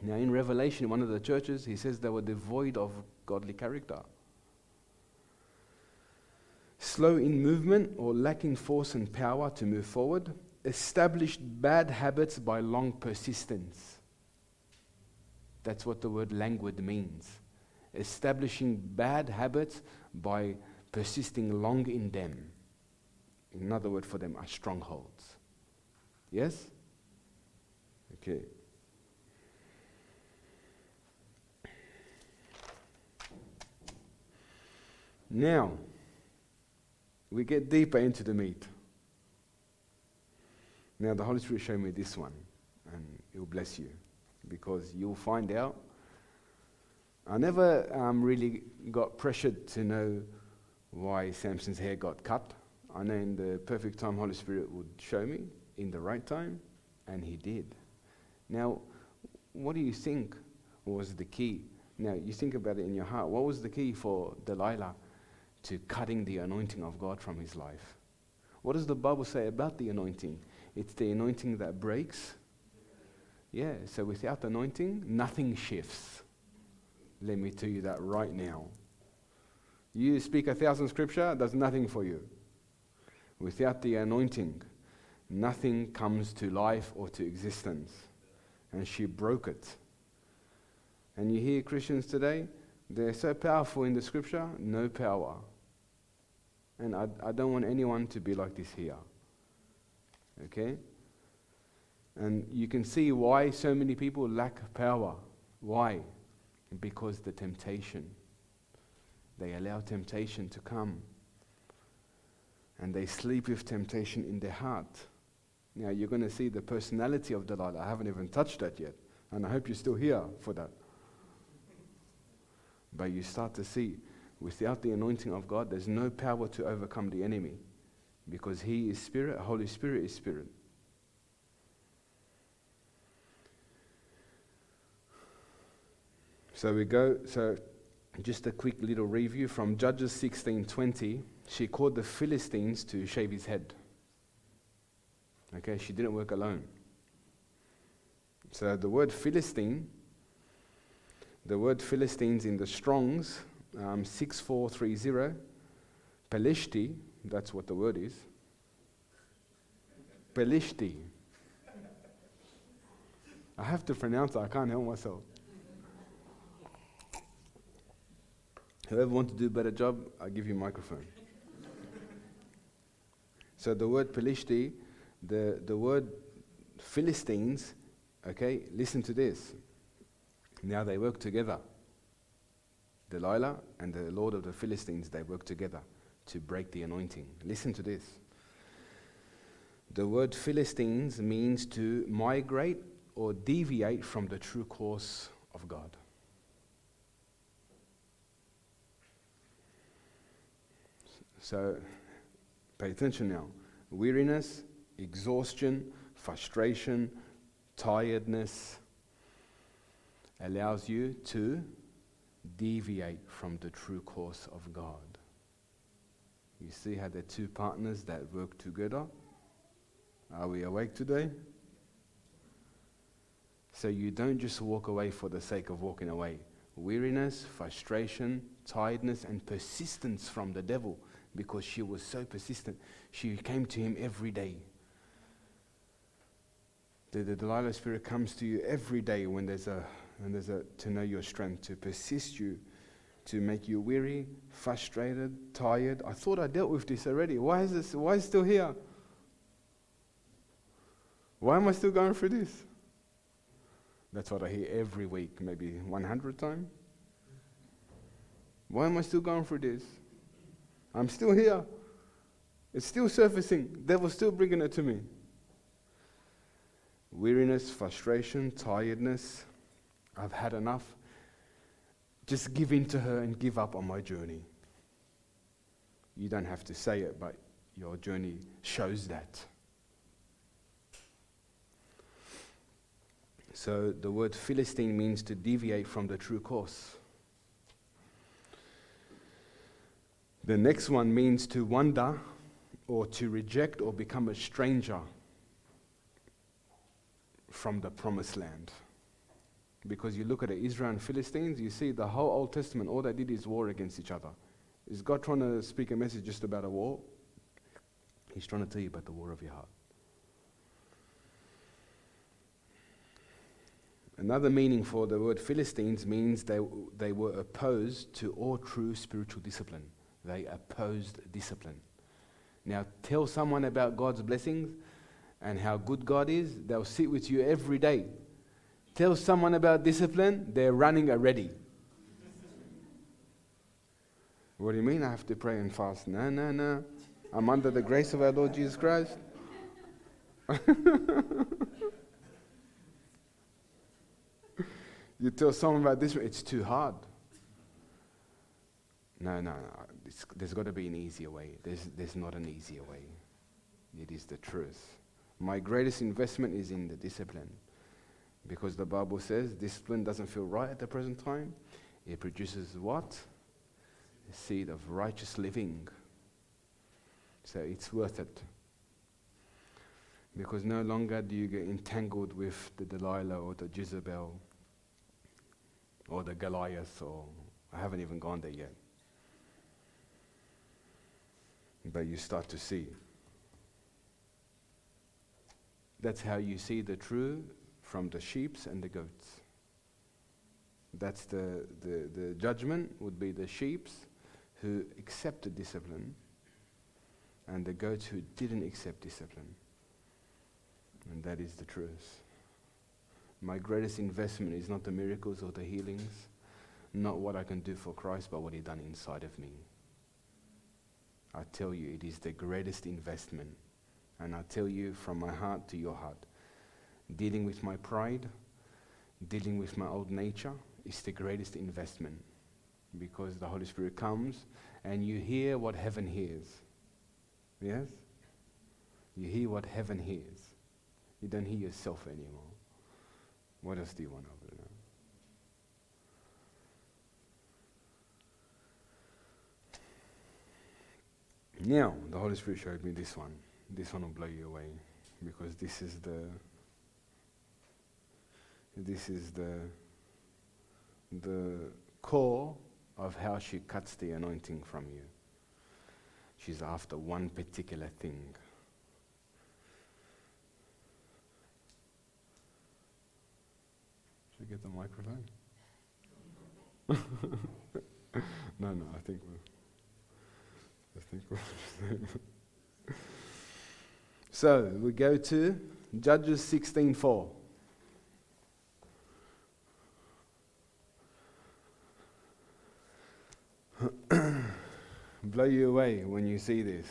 Now, in Revelation, in one of the churches, he says they were devoid of godly character. Slow in movement or lacking force and power to move forward. Established bad habits by long persistence. That's what the word languid means. Establishing bad habits by persisting long in them. Another word for them are strongholds. Yes? Okay. Now, we get deeper into the meat. Now, the Holy Spirit showed me this one, and it will bless you because you'll find out. I never um, really got pressured to know why Samson's hair got cut. I know in the perfect time, Holy Spirit would show me in the right time, and He did. Now, what do you think was the key? Now, you think about it in your heart. What was the key for Delilah to cutting the anointing of God from his life? What does the Bible say about the anointing? It's the anointing that breaks. Yeah, so without the anointing, nothing shifts. Let me tell you that right now. You speak a thousand scripture, does nothing for you. Without the anointing, nothing comes to life or to existence. And she broke it. And you hear Christians today, they're so powerful in the scripture, no power. And I, I don't want anyone to be like this here. Okay? And you can see why so many people lack power. Why? Because the temptation. They allow temptation to come. And they sleep with temptation in their heart. Now, you're going to see the personality of Delilah. I haven't even touched that yet. And I hope you're still here for that. But you start to see, without the anointing of God, there's no power to overcome the enemy. Because He is Spirit, Holy Spirit is Spirit. So we go, so just a quick little review from Judges 16:20. She called the Philistines to shave his head. Okay, she didn't work alone. So the word Philistine, the word Philistines in the Strongs, um, 6430, Pelishti, that's what the word is. Pelishti. I have to pronounce it, I can't help myself. Whoever wants to do a better job, I'll give you a microphone. so the word Pelishti, the, the word Philistines, okay, listen to this. Now they work together. Delilah and the Lord of the Philistines, they work together to break the anointing. Listen to this. The word Philistines means to migrate or deviate from the true course of God. So pay attention now. Weariness, exhaustion, frustration, tiredness allows you to deviate from the true course of God. You see how they're two partners that work together? Are we awake today? So you don't just walk away for the sake of walking away. Weariness, frustration, tiredness, and persistence from the devil because she was so persistent. She came to him every day. The, the Delilah spirit comes to you every day when there's a when there's a to know your strength, to persist you, to make you weary, frustrated, tired. I thought I dealt with this already. Why is this why is it still here? Why am I still going through this? That's what I hear every week, maybe 100 times. Why am I still going through this? I'm still here. It's still surfacing. Devil's still bringing it to me. Weariness, frustration, tiredness. I've had enough. Just give in to her and give up on my journey. You don't have to say it, but your journey shows that. So the word Philistine means to deviate from the true course. The next one means to wander or to reject or become a stranger from the promised land. Because you look at the Israel and Philistines, you see the whole Old Testament, all they did is war against each other. Is God trying to speak a message just about a war? He's trying to tell you about the war of your heart. Another meaning for the word Philistines means they, they were opposed to all true spiritual discipline. They opposed discipline. Now, tell someone about God's blessings and how good God is, they'll sit with you every day. Tell someone about discipline, they're running already. what do you mean I have to pray and fast? No, no, no. I'm under the grace of our Lord Jesus Christ. you tell someone about this, it's too hard. No, no, no. It's, there's got to be an easier way. There's, there's not an easier way. It is the truth. My greatest investment is in the discipline. Because the Bible says discipline doesn't feel right at the present time. It produces what? A seed of righteous living. So it's worth it. Because no longer do you get entangled with the Delilah or the Jezebel or the Goliath, or I haven't even gone there yet. But you start to see. That's how you see the true from the sheeps and the goats. That's the, the, the judgment would be the sheeps who accepted discipline and the goats who didn't accept discipline. And that is the truth. My greatest investment is not the miracles or the healings, not what I can do for Christ, but what He done inside of me. I tell you, it is the greatest investment. And I tell you from my heart to your heart, dealing with my pride, dealing with my old nature is the greatest investment because the Holy Spirit comes and you hear what heaven hears. Yes? You hear what heaven hears. You don't hear yourself anymore. What else do you want over there? Now, the Holy Spirit showed me this one. This one will blow you away because this is the this is the the core of how she cuts the anointing from you. She's after one particular thing. Should we get the microphone? no, no, I think we're, I think we're So we go to Judges 16:4. blow you away when you see this.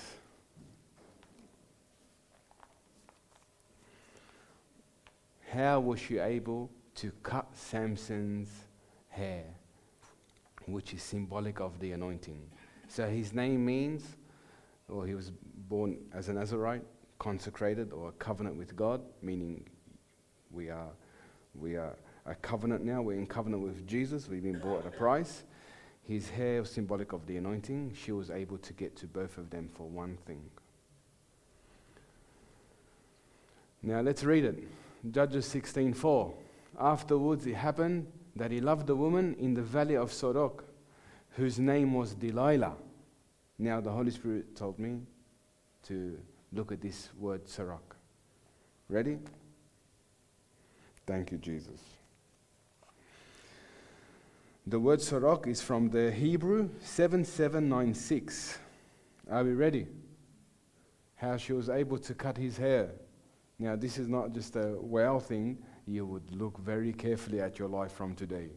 How was she able to cut Samson's hair, which is symbolic of the anointing? So his name means, or he was born as a Nazarite, consecrated or a covenant with God, meaning we are, we are a covenant now. We're in covenant with Jesus. We've been bought at a price. His hair was symbolic of the anointing. She was able to get to both of them for one thing. Now let's read it. Judges 16:4. Afterwards it happened that he loved a woman in the valley of Sorek, whose name was Delilah. Now the Holy Spirit told me to look at this word Sorek. Ready? Thank you, Jesus. The word Sorek is from the Hebrew 7796. Are we ready? How she was able to cut his hair. Now, this is not just a well thing. You would look very carefully at your life from today.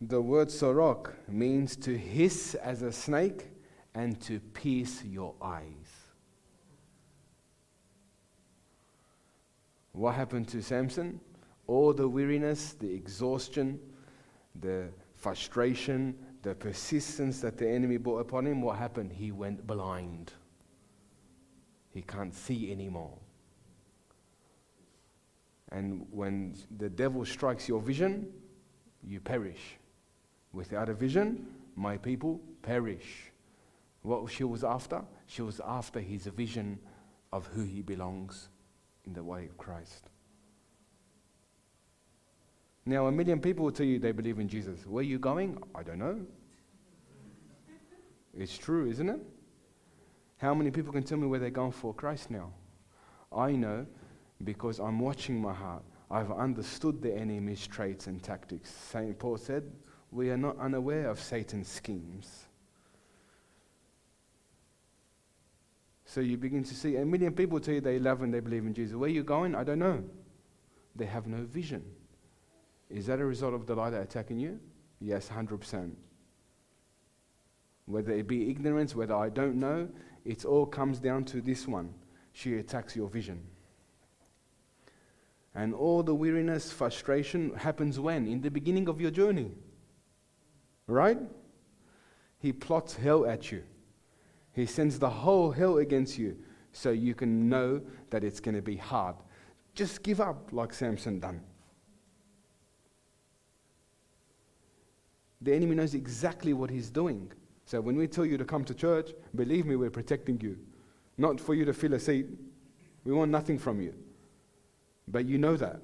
The word Sorek means to hiss as a snake and to pierce your eyes. What happened to Samson? All the weariness, the exhaustion, the frustration, the persistence that the enemy brought upon him, what happened? He went blind. He can't see anymore. And when the devil strikes your vision, you perish. Without a vision, my people perish. What she was after? She was after his vision of who he belongs in the way of Christ. Now, a million people will tell you they believe in Jesus. Where are you going? I don't know. It's true, isn't it? How many people can tell me where they're going for Christ now? I know because I'm watching my heart. I've understood the enemy's traits and tactics. St. Paul said, We are not unaware of Satan's schemes. So you begin to see a million people tell you they love and they believe in Jesus. Where are you going? I don't know. They have no vision. Is that a result of Delilah attacking you? Yes, 100%. Whether it be ignorance, whether I don't know, it all comes down to this one. She attacks your vision. And all the weariness, frustration happens when? In the beginning of your journey. Right? He plots hell at you. He sends the whole hell against you so you can know that it's going to be hard. Just give up like Samson done. The enemy knows exactly what he's doing. So when we tell you to come to church, believe me, we're protecting you. Not for you to fill a seat. We want nothing from you. But you know that.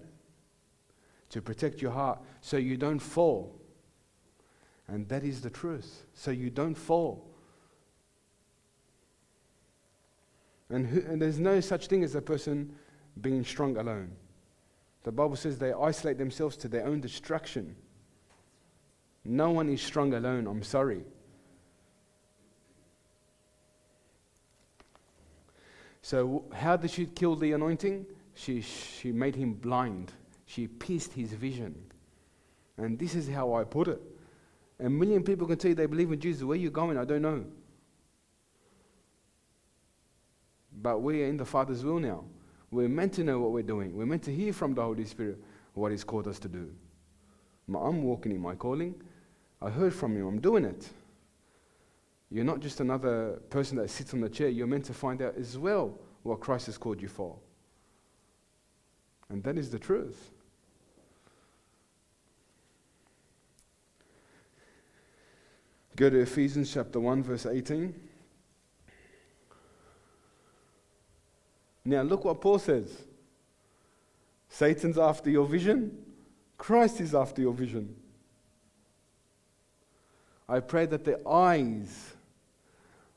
To protect your heart so you don't fall. And that is the truth. So you don't fall. And, who, and, there's no such thing as a person being strong alone. The Bible says they isolate themselves to their own destruction. No one is strong alone, I'm sorry. So, how did she kill the anointing? She, she made him blind. She pierced his vision. And this is how I put it. A million people can tell you they believe in Jesus. Where are you going? I don't know. But we are in the Father's will now. We're meant to know what we're doing. We're meant to hear from the Holy Spirit what He's called us to do. I'm walking in my calling. I heard from you. I'm doing it. You're not just another person that sits on the chair. You're meant to find out as well what Christ has called you for. And that is the truth. Go to Ephesians chapter 1, verse 18. Now, look what Paul says Satan's after your vision, Christ is after your vision. I pray that the eyes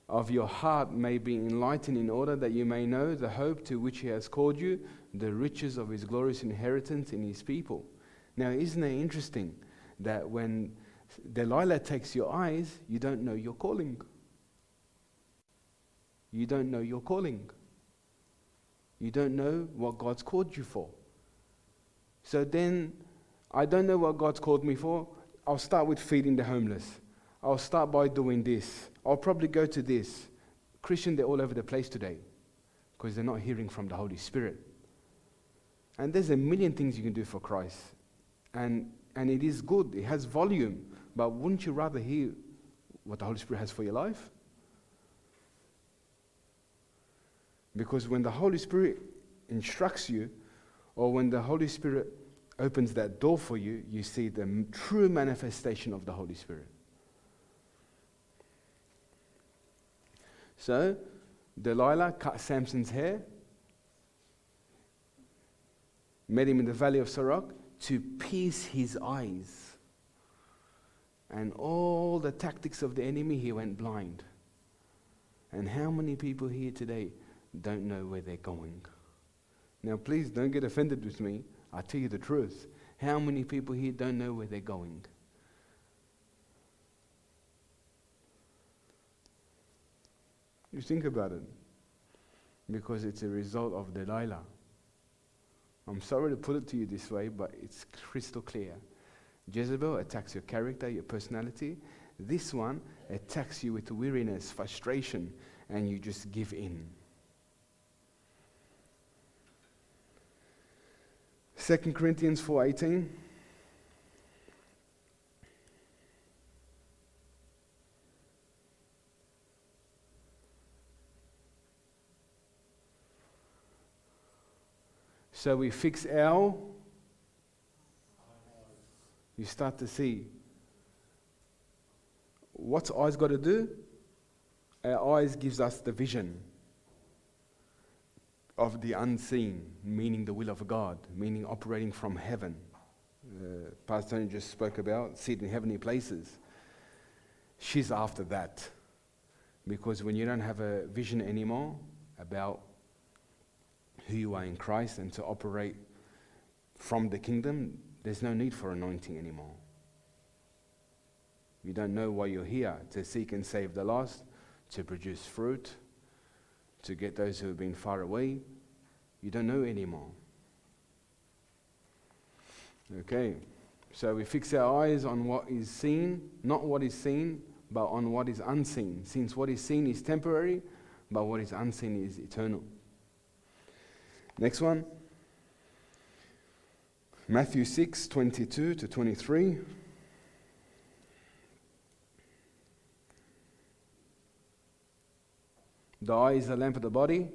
of your heart may be enlightened in order that you may know the hope to which he has called you, the riches of his glorious inheritance in his people. Now, isn't it interesting that when Delilah takes your eyes, you don't know your calling? You don't know your calling. You don't know what God's called you for. So then, I don't know what God's called me for. I'll start with feeding the homeless. I'll start by doing this. I'll probably go to this. Christian, they're all over the place today because they're not hearing from the Holy Spirit. And there's a million things you can do for Christ. And, and it is good, it has volume. But wouldn't you rather hear what the Holy Spirit has for your life? Because when the Holy Spirit instructs you, or when the Holy Spirit opens that door for you, you see the true manifestation of the Holy Spirit. So, Delilah cut Samson's hair, met him in the valley of Sorek to pierce his eyes. And all the tactics of the enemy, he went blind. And how many people here today don't know where they're going? Now, please don't get offended with me. I tell you the truth. How many people here don't know where they're going? You think about it. Because it's a result of Delilah. I'm sorry to put it to you this way, but it's crystal clear. Jezebel attacks your character, your personality. This one attacks you with weariness, frustration, and you just give in. Second Corinthians 4:18 So we fix L. You start to see what's eyes got to do? Our eyes gives us the vision of the unseen, meaning the will of God, meaning operating from heaven. Uh, Pastor Tony just spoke about sit in heavenly places. She's after that. Because when you don't have a vision anymore about who you are in Christ and to operate from the kingdom, there's no need for anointing anymore. You don't know why you're here to seek and save the lost, to produce fruit, to get those who have been far away. You don't know anymore. Okay, so we fix our eyes on what is seen, not what is seen, but on what is unseen. Since what is seen is temporary, but what is unseen is eternal. Next one. Matthew 6 22 to 23. The eye is the lamp of the body.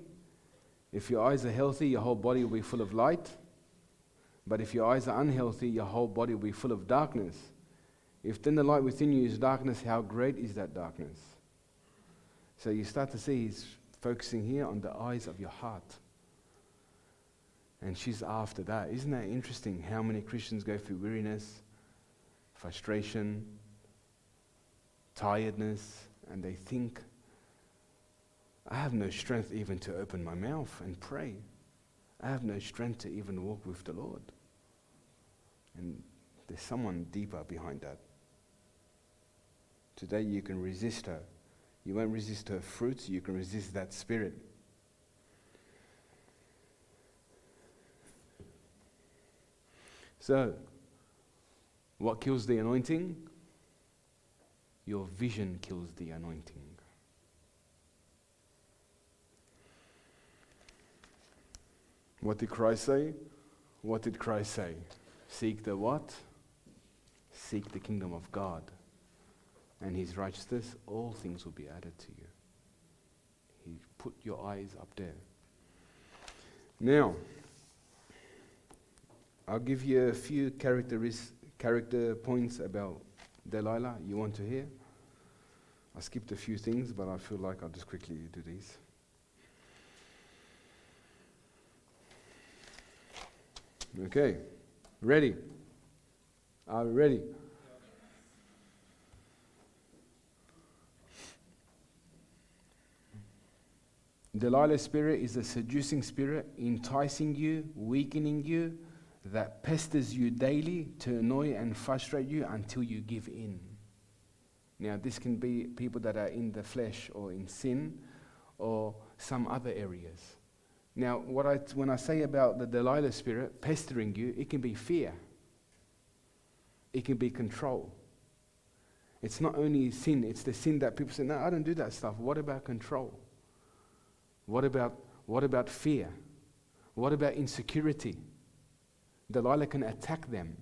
If your eyes are healthy, your whole body will be full of light. But if your eyes are unhealthy, your whole body will be full of darkness. If then the light within you is darkness, how great is that darkness? So you start to see he's focusing here on the eyes of your heart. And she's after that. Isn't that interesting how many Christians go through weariness, frustration, tiredness, and they think I have no strength even to open my mouth and pray. I have no strength to even walk with the Lord. And there's someone deeper behind that. Today you can resist her. You won't resist her fruits, you can resist that spirit. So, what kills the anointing? Your vision kills the anointing. What did Christ say? What did Christ say? Seek the what? Seek the kingdom of God and his righteousness, all things will be added to you. He put your eyes up there. Now, I'll give you a few character points about Delilah you want to hear. I skipped a few things, but I feel like I'll just quickly do these. Okay, ready? Are we ready? Delilah's spirit is a seducing spirit, enticing you, weakening you, that pesters you daily to annoy and frustrate you until you give in. Now, this can be people that are in the flesh or in sin or some other areas. Now, what I, when I say about the Delilah spirit pestering you, it can be fear, it can be control. It's not only sin, it's the sin that people say, No, I don't do that stuff. What about control? What about, what about fear? What about insecurity? Delilah can attack them.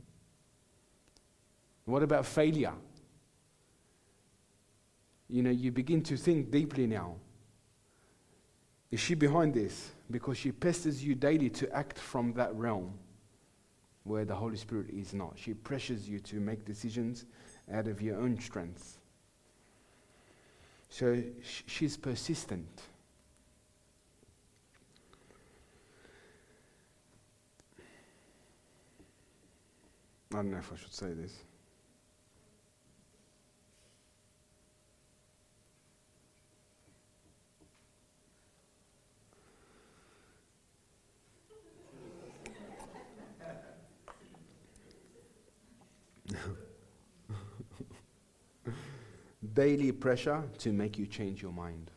What about failure? You know, you begin to think deeply now. Is she behind this? Because she pesters you daily to act from that realm where the Holy Spirit is not. She pressures you to make decisions out of your own strength. So she's persistent. I don't know if I should say this. daily pressure to make you change your mind.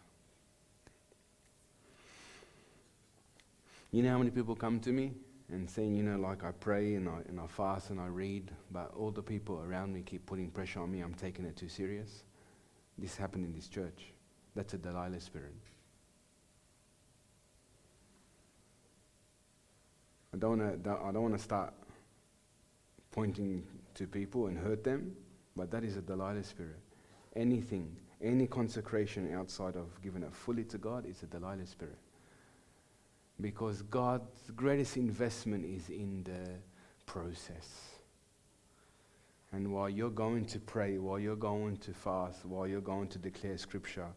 You know how many people come to me and saying, you know, like I pray and I, and I fast and I read, but all the people around me keep putting pressure on me, I'm taking it too serious? This happened in this church. That's a Delilah spirit. I don't want to. Start pointing to people and hurt them, but that is a Delilah spirit anything, any consecration outside of giving it fully to God is a Delilah spirit. Because God's greatest investment is in the process. And while you're going to pray, while you're going to fast, while you're going to declare scripture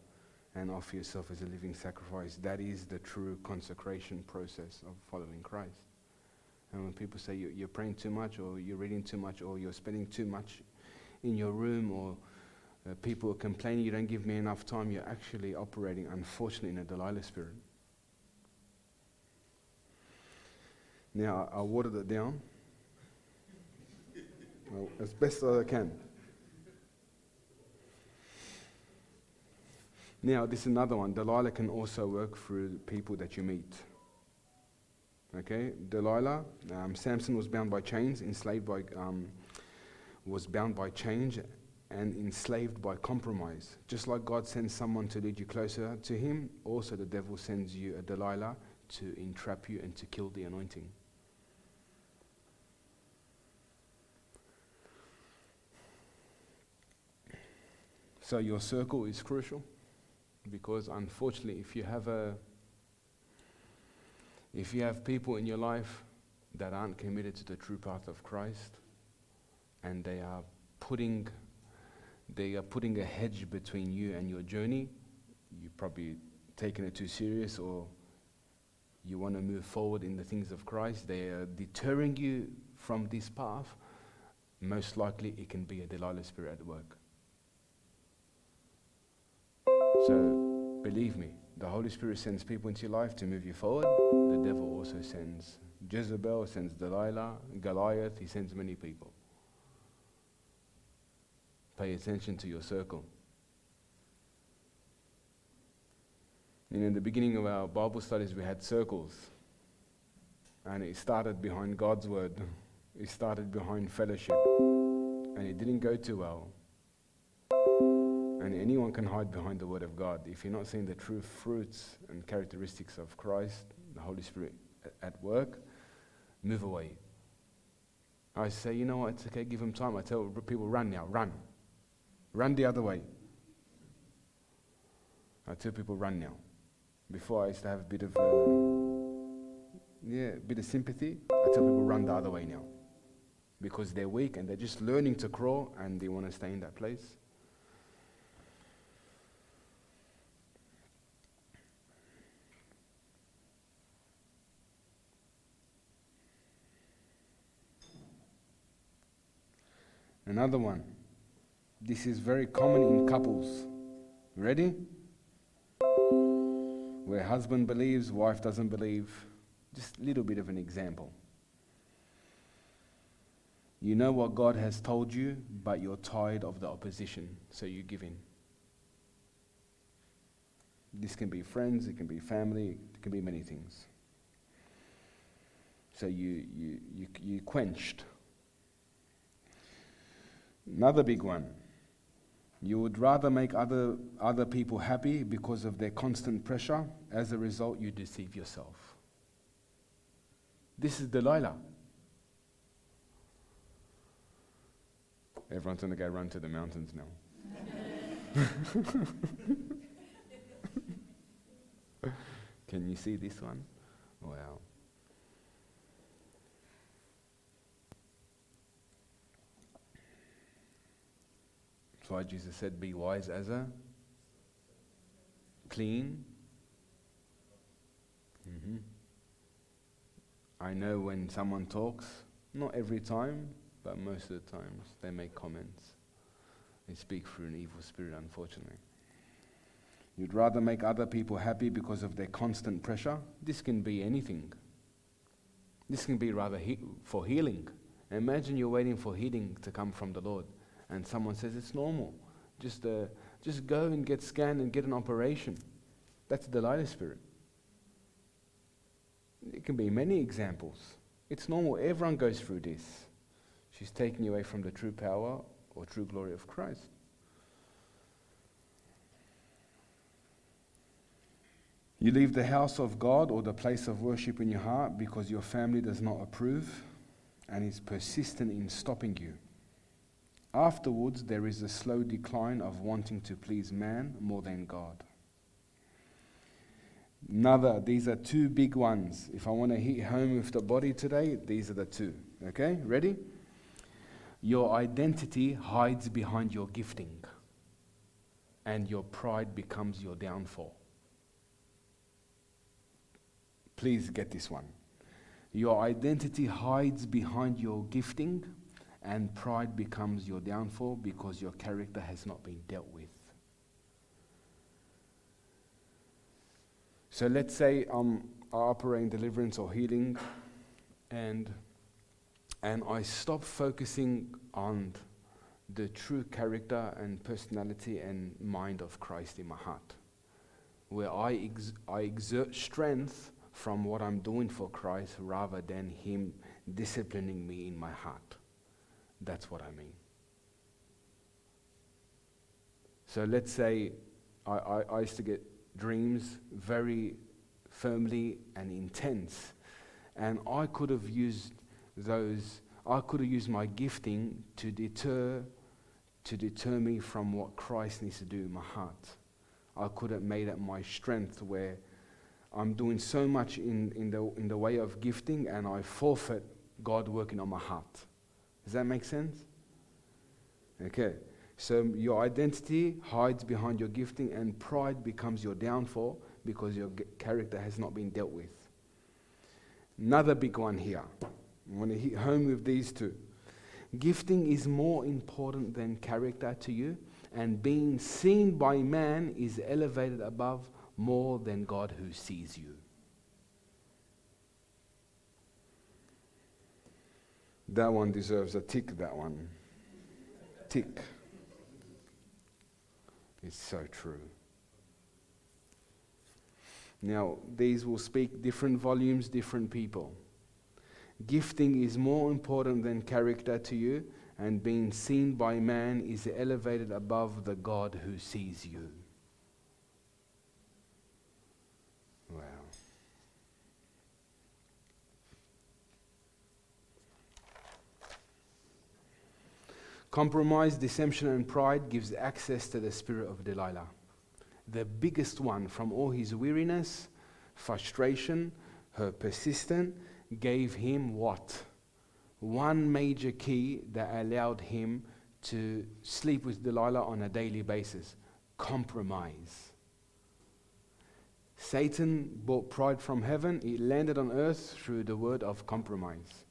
and offer yourself as a living sacrifice, that is the true consecration process of following Christ. And when people say you're praying too much, or you're reading too much, or you're spending too much in your room, or uh, people are complaining you don't give me enough time, you're actually operating, unfortunately, in a Delilah spirit. Now, I watered it down as best as I can. Now, this is another one. Delilah can also work through people that you meet. Okay, Delilah, um, Samson was bound by chains, enslaved by, um, was bound by chains, and enslaved by compromise. Just like God sends someone to lead you closer to Him, also the devil sends you a Delilah to entrap you and to kill the anointing. So your circle is crucial because unfortunately if you have a if you have people in your life that aren't committed to the true path of Christ and they are putting they are putting a hedge between you and your journey, you're probably taking it too serious or you want to move forward in the things of Christ, they are deterring you from this path, most likely it can be a Delilah spirit at work. So believe me, the Holy Spirit sends people into your life to move you forward. The devil also sends Jezebel, sends Delilah, Goliath, he sends many people. Pay attention to your circle. And in the beginning of our Bible studies, we had circles. And it started behind God's word, it started behind fellowship. And it didn't go too well. And anyone can hide behind the Word of God. If you're not seeing the true fruits and characteristics of Christ, the Holy Spirit at work, move away. I say, you know what, it's okay, give them time. I tell people, run now, run. Run the other way. I tell people, run now. Before I used to have a bit of, uh, yeah, a bit of sympathy. I tell people, run the other way now. Because they're weak and they're just learning to crawl and they want to stay in that place. Another one. This is very common in couples. Ready? Where husband believes, wife doesn't believe. Just a little bit of an example. You know what God has told you, but you're tired of the opposition, so you give in. This can be friends, it can be family, it can be many things. So you, you, you, you quenched Another big one. You would rather make other, other people happy because of their constant pressure. As a result, you deceive yourself. This is Delilah. Everyone's going to go run to the mountains now. Can you see this one? Wow. Why Jesus said, Be wise as a clean. Mm-hmm. I know when someone talks, not every time, but most of the times, they make comments. They speak through an evil spirit, unfortunately. You'd rather make other people happy because of their constant pressure. This can be anything. This can be rather he- for healing. Imagine you're waiting for healing to come from the Lord and someone says it's normal. Just, uh, just go and get scanned and get an operation. That's the Delilah spirit. It can be many examples. It's normal. Everyone goes through this. She's taking you away from the true power or true glory of Christ. You leave the house of God or the place of worship in your heart because your family does not approve and is persistent in stopping you. Afterwards, there is a slow decline of wanting to please man more than God. Another, these are two big ones. If I want to hit home with the body today, these are the two. Okay, ready? Your identity hides behind your gifting, and your pride becomes your downfall. Please get this one. Your identity hides behind your gifting, and pride becomes your downfall because your character has not been dealt with. So let's say I operate in deliverance or healing, and and I stop focusing on the true character and personality and mind of Christ in my heart, where I, ex- I exert strength from what I'm doing for Christ rather than Him disciplining me in my heart. That's what I mean. So let's say I, I, I used to get dreams very firmly and intense, and I could have used those, I could have used my gifting to deter, to deter me from what Christ needs to do in my heart. I could have made it my strength where I'm doing so much in, in, the, in the way of gifting and I forfeit God working on my heart. Does that make sense? Okay. So your identity hides behind your gifting and pride becomes your downfall because your g- character has not been dealt with. Another big one here. I want to hit home with these two. Gifting is more important than character to you, and being seen by man is elevated above more than God who sees you. That one deserves a tick, that one. Tick. It's so true. Now, these will speak different volumes, different people. Gifting is more important than character to you, and being seen by man is elevated above the God who sees you. Compromise, deception, and pride gives access to the spirit of Delilah. The biggest one from all his weariness, frustration, her persistence, gave him what? One major key that allowed him to sleep with Delilah on a daily basis compromise. Satan brought pride from heaven, it landed on earth through the word of compromise.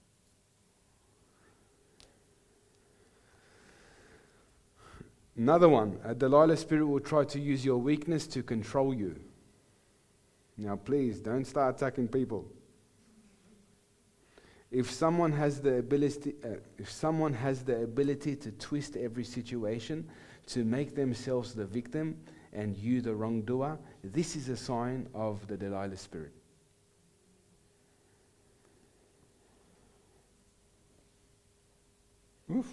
Another one, a Delilah spirit will try to use your weakness to control you. Now, please don't start attacking people. If someone has the ability, uh, if someone has the ability to twist every situation to make themselves the victim and you the wrongdoer, this is a sign of the Delilah spirit. Oof.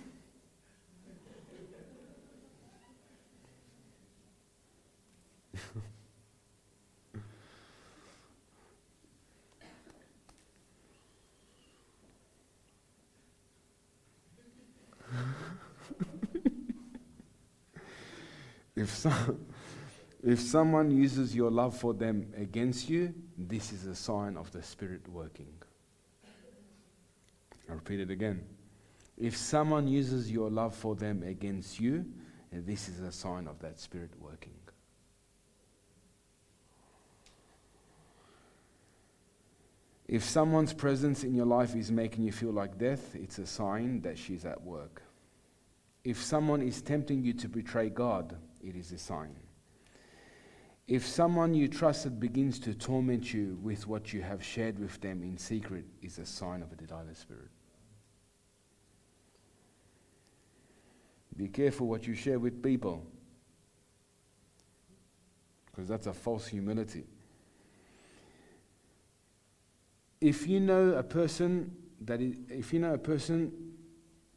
if, some, if someone uses your love for them against you, this is a sign of the Spirit working. I repeat it again. If someone uses your love for them against you, this is a sign of that Spirit working. If someone's presence in your life is making you feel like death, it's a sign that she's at work. If someone is tempting you to betray God, it is a sign. If someone you trusted begins to torment you with what you have shared with them in secret, is a sign of a Delilah spirit. Be careful what you share with people, because that's a false humility. If you know a person that is, if you know a person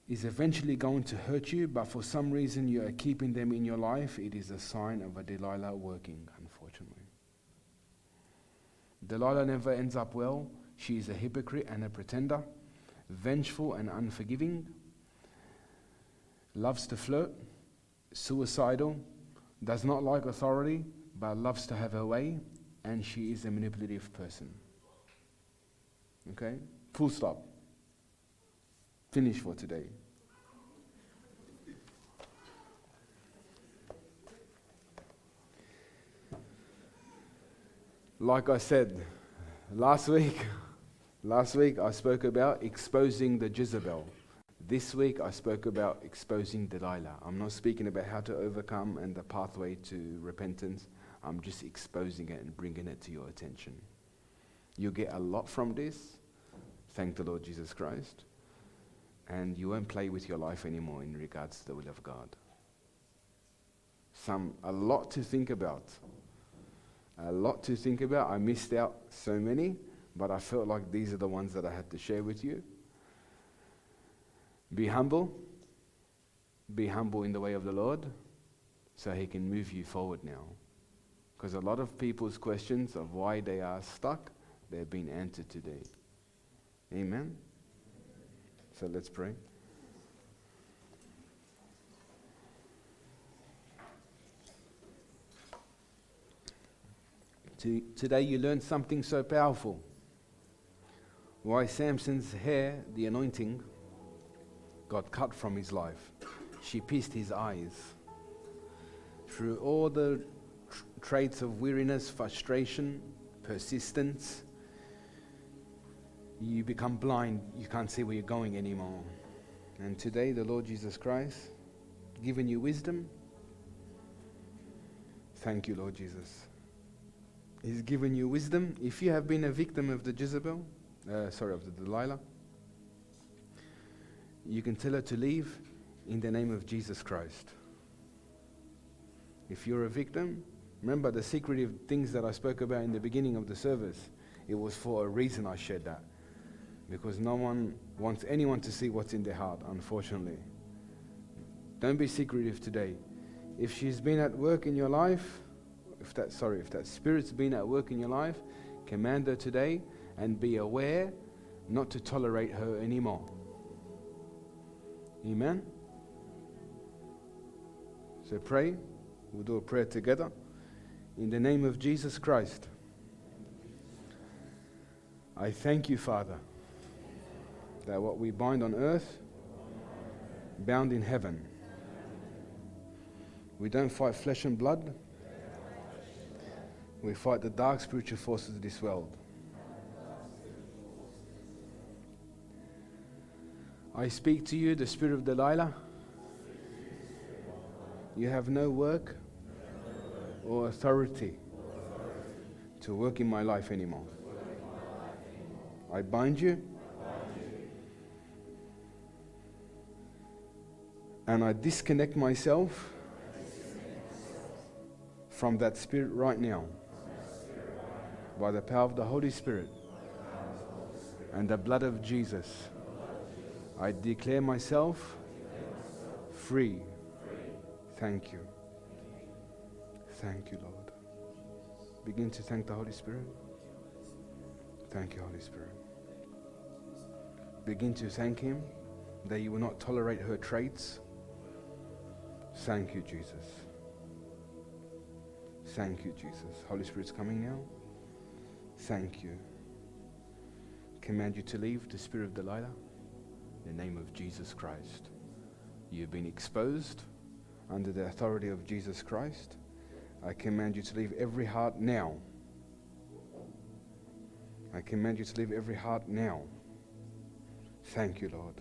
is eventually going to hurt you, but for some reason you are keeping them in your life, it is a sign of a Delilah working, unfortunately. Delilah never ends up well. She is a hypocrite and a pretender, vengeful and unforgiving, loves to flirt, suicidal, does not like authority, but loves to have her way, and she is a manipulative person. Okay? Full stop. Finish for today. Like I said last week, last week I spoke about exposing the Jezebel. This week I spoke about exposing Delilah. I'm not speaking about how to overcome and the pathway to repentance. I'm just exposing it and bringing it to your attention. You'll get a lot from this. Thank the Lord Jesus Christ. And you won't play with your life anymore in regards to the will of God. Some, a lot to think about. A lot to think about. I missed out so many, but I felt like these are the ones that I had to share with you. Be humble. Be humble in the way of the Lord so He can move you forward now. Because a lot of people's questions of why they are stuck, they've been answered today. Amen? So let's pray. Today you learned something so powerful. Why Samson's hair, the anointing, got cut from his life. She pierced his eyes. Through all the tr- traits of weariness, frustration, persistence, you become blind. You can't see where you're going anymore. And today, the Lord Jesus Christ, given you wisdom. Thank you, Lord Jesus. He's given you wisdom. If you have been a victim of the Jezebel, uh, sorry, of the Delilah, you can tell her to leave in the name of Jesus Christ. If you're a victim, remember the secretive things that I spoke about in the beginning of the service. It was for a reason I shared that. Because no one wants anyone to see what's in their heart, unfortunately. Don't be secretive today. If she's been at work in your life, if that sorry, if that spirit's been at work in your life, command her today and be aware not to tolerate her anymore. Amen. So pray. We'll do a prayer together. In the name of Jesus Christ, I thank you, Father, that what we bind on earth, bound in heaven. We don't fight flesh and blood. We fight the dark spiritual forces of this world. I speak to you, the spirit of Delilah. You have no work or authority to work in my life anymore. I bind you and I disconnect myself from that spirit right now by the power of the Holy Spirit and the blood of Jesus. I declare myself free. Thank you. Thank you, Lord. Begin to thank the Holy Spirit. Thank you, Holy Spirit. Begin to thank Him that you will not tolerate her traits. Thank you, Jesus. Thank you, Jesus. Holy Spirit's coming now. Thank you. Command you to leave the spirit of Delilah in the name of Jesus Christ. You've been exposed under the authority of Jesus Christ. I command you to leave every heart now. I command you to leave every heart now. Thank you, Lord.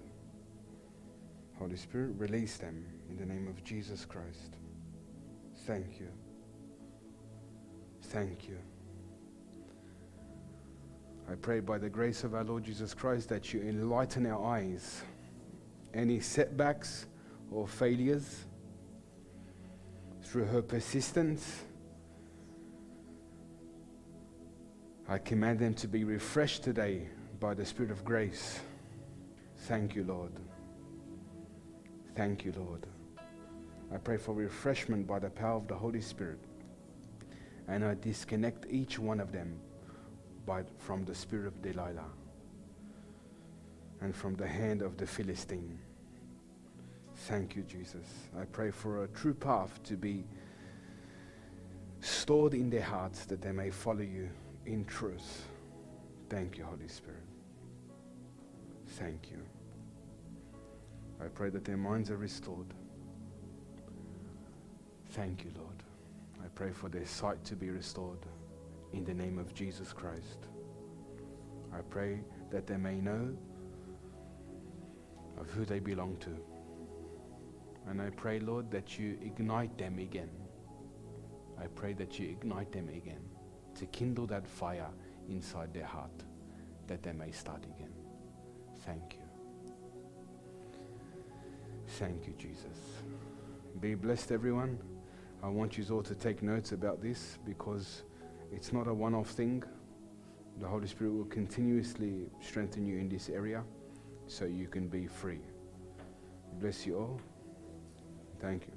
Holy Spirit, release them in the name of Jesus Christ. Thank you. Thank you. I pray by the grace of our Lord Jesus Christ that you enlighten our eyes. Any setbacks or failures through her persistence, I command them to be refreshed today by the Spirit of grace. Thank you, Lord. Thank you, Lord. I pray for refreshment by the power of the Holy Spirit. And I disconnect each one of them by, from the spirit of Delilah and from the hand of the Philistine. Thank you, Jesus. I pray for a true path to be stored in their hearts that they may follow you in truth. Thank you, Holy Spirit. Thank you. I pray that their minds are restored. Thank you, Lord. I pray for their sight to be restored in the name of Jesus Christ. I pray that they may know of who they belong to. And I pray, Lord, that you ignite them again. I pray that you ignite them again to kindle that fire inside their heart that they may start again. Thank you. Thank you, Jesus. Be blessed, everyone. I want you all to take notes about this because it's not a one off thing. The Holy Spirit will continuously strengthen you in this area so you can be free. Bless you all. Thank you.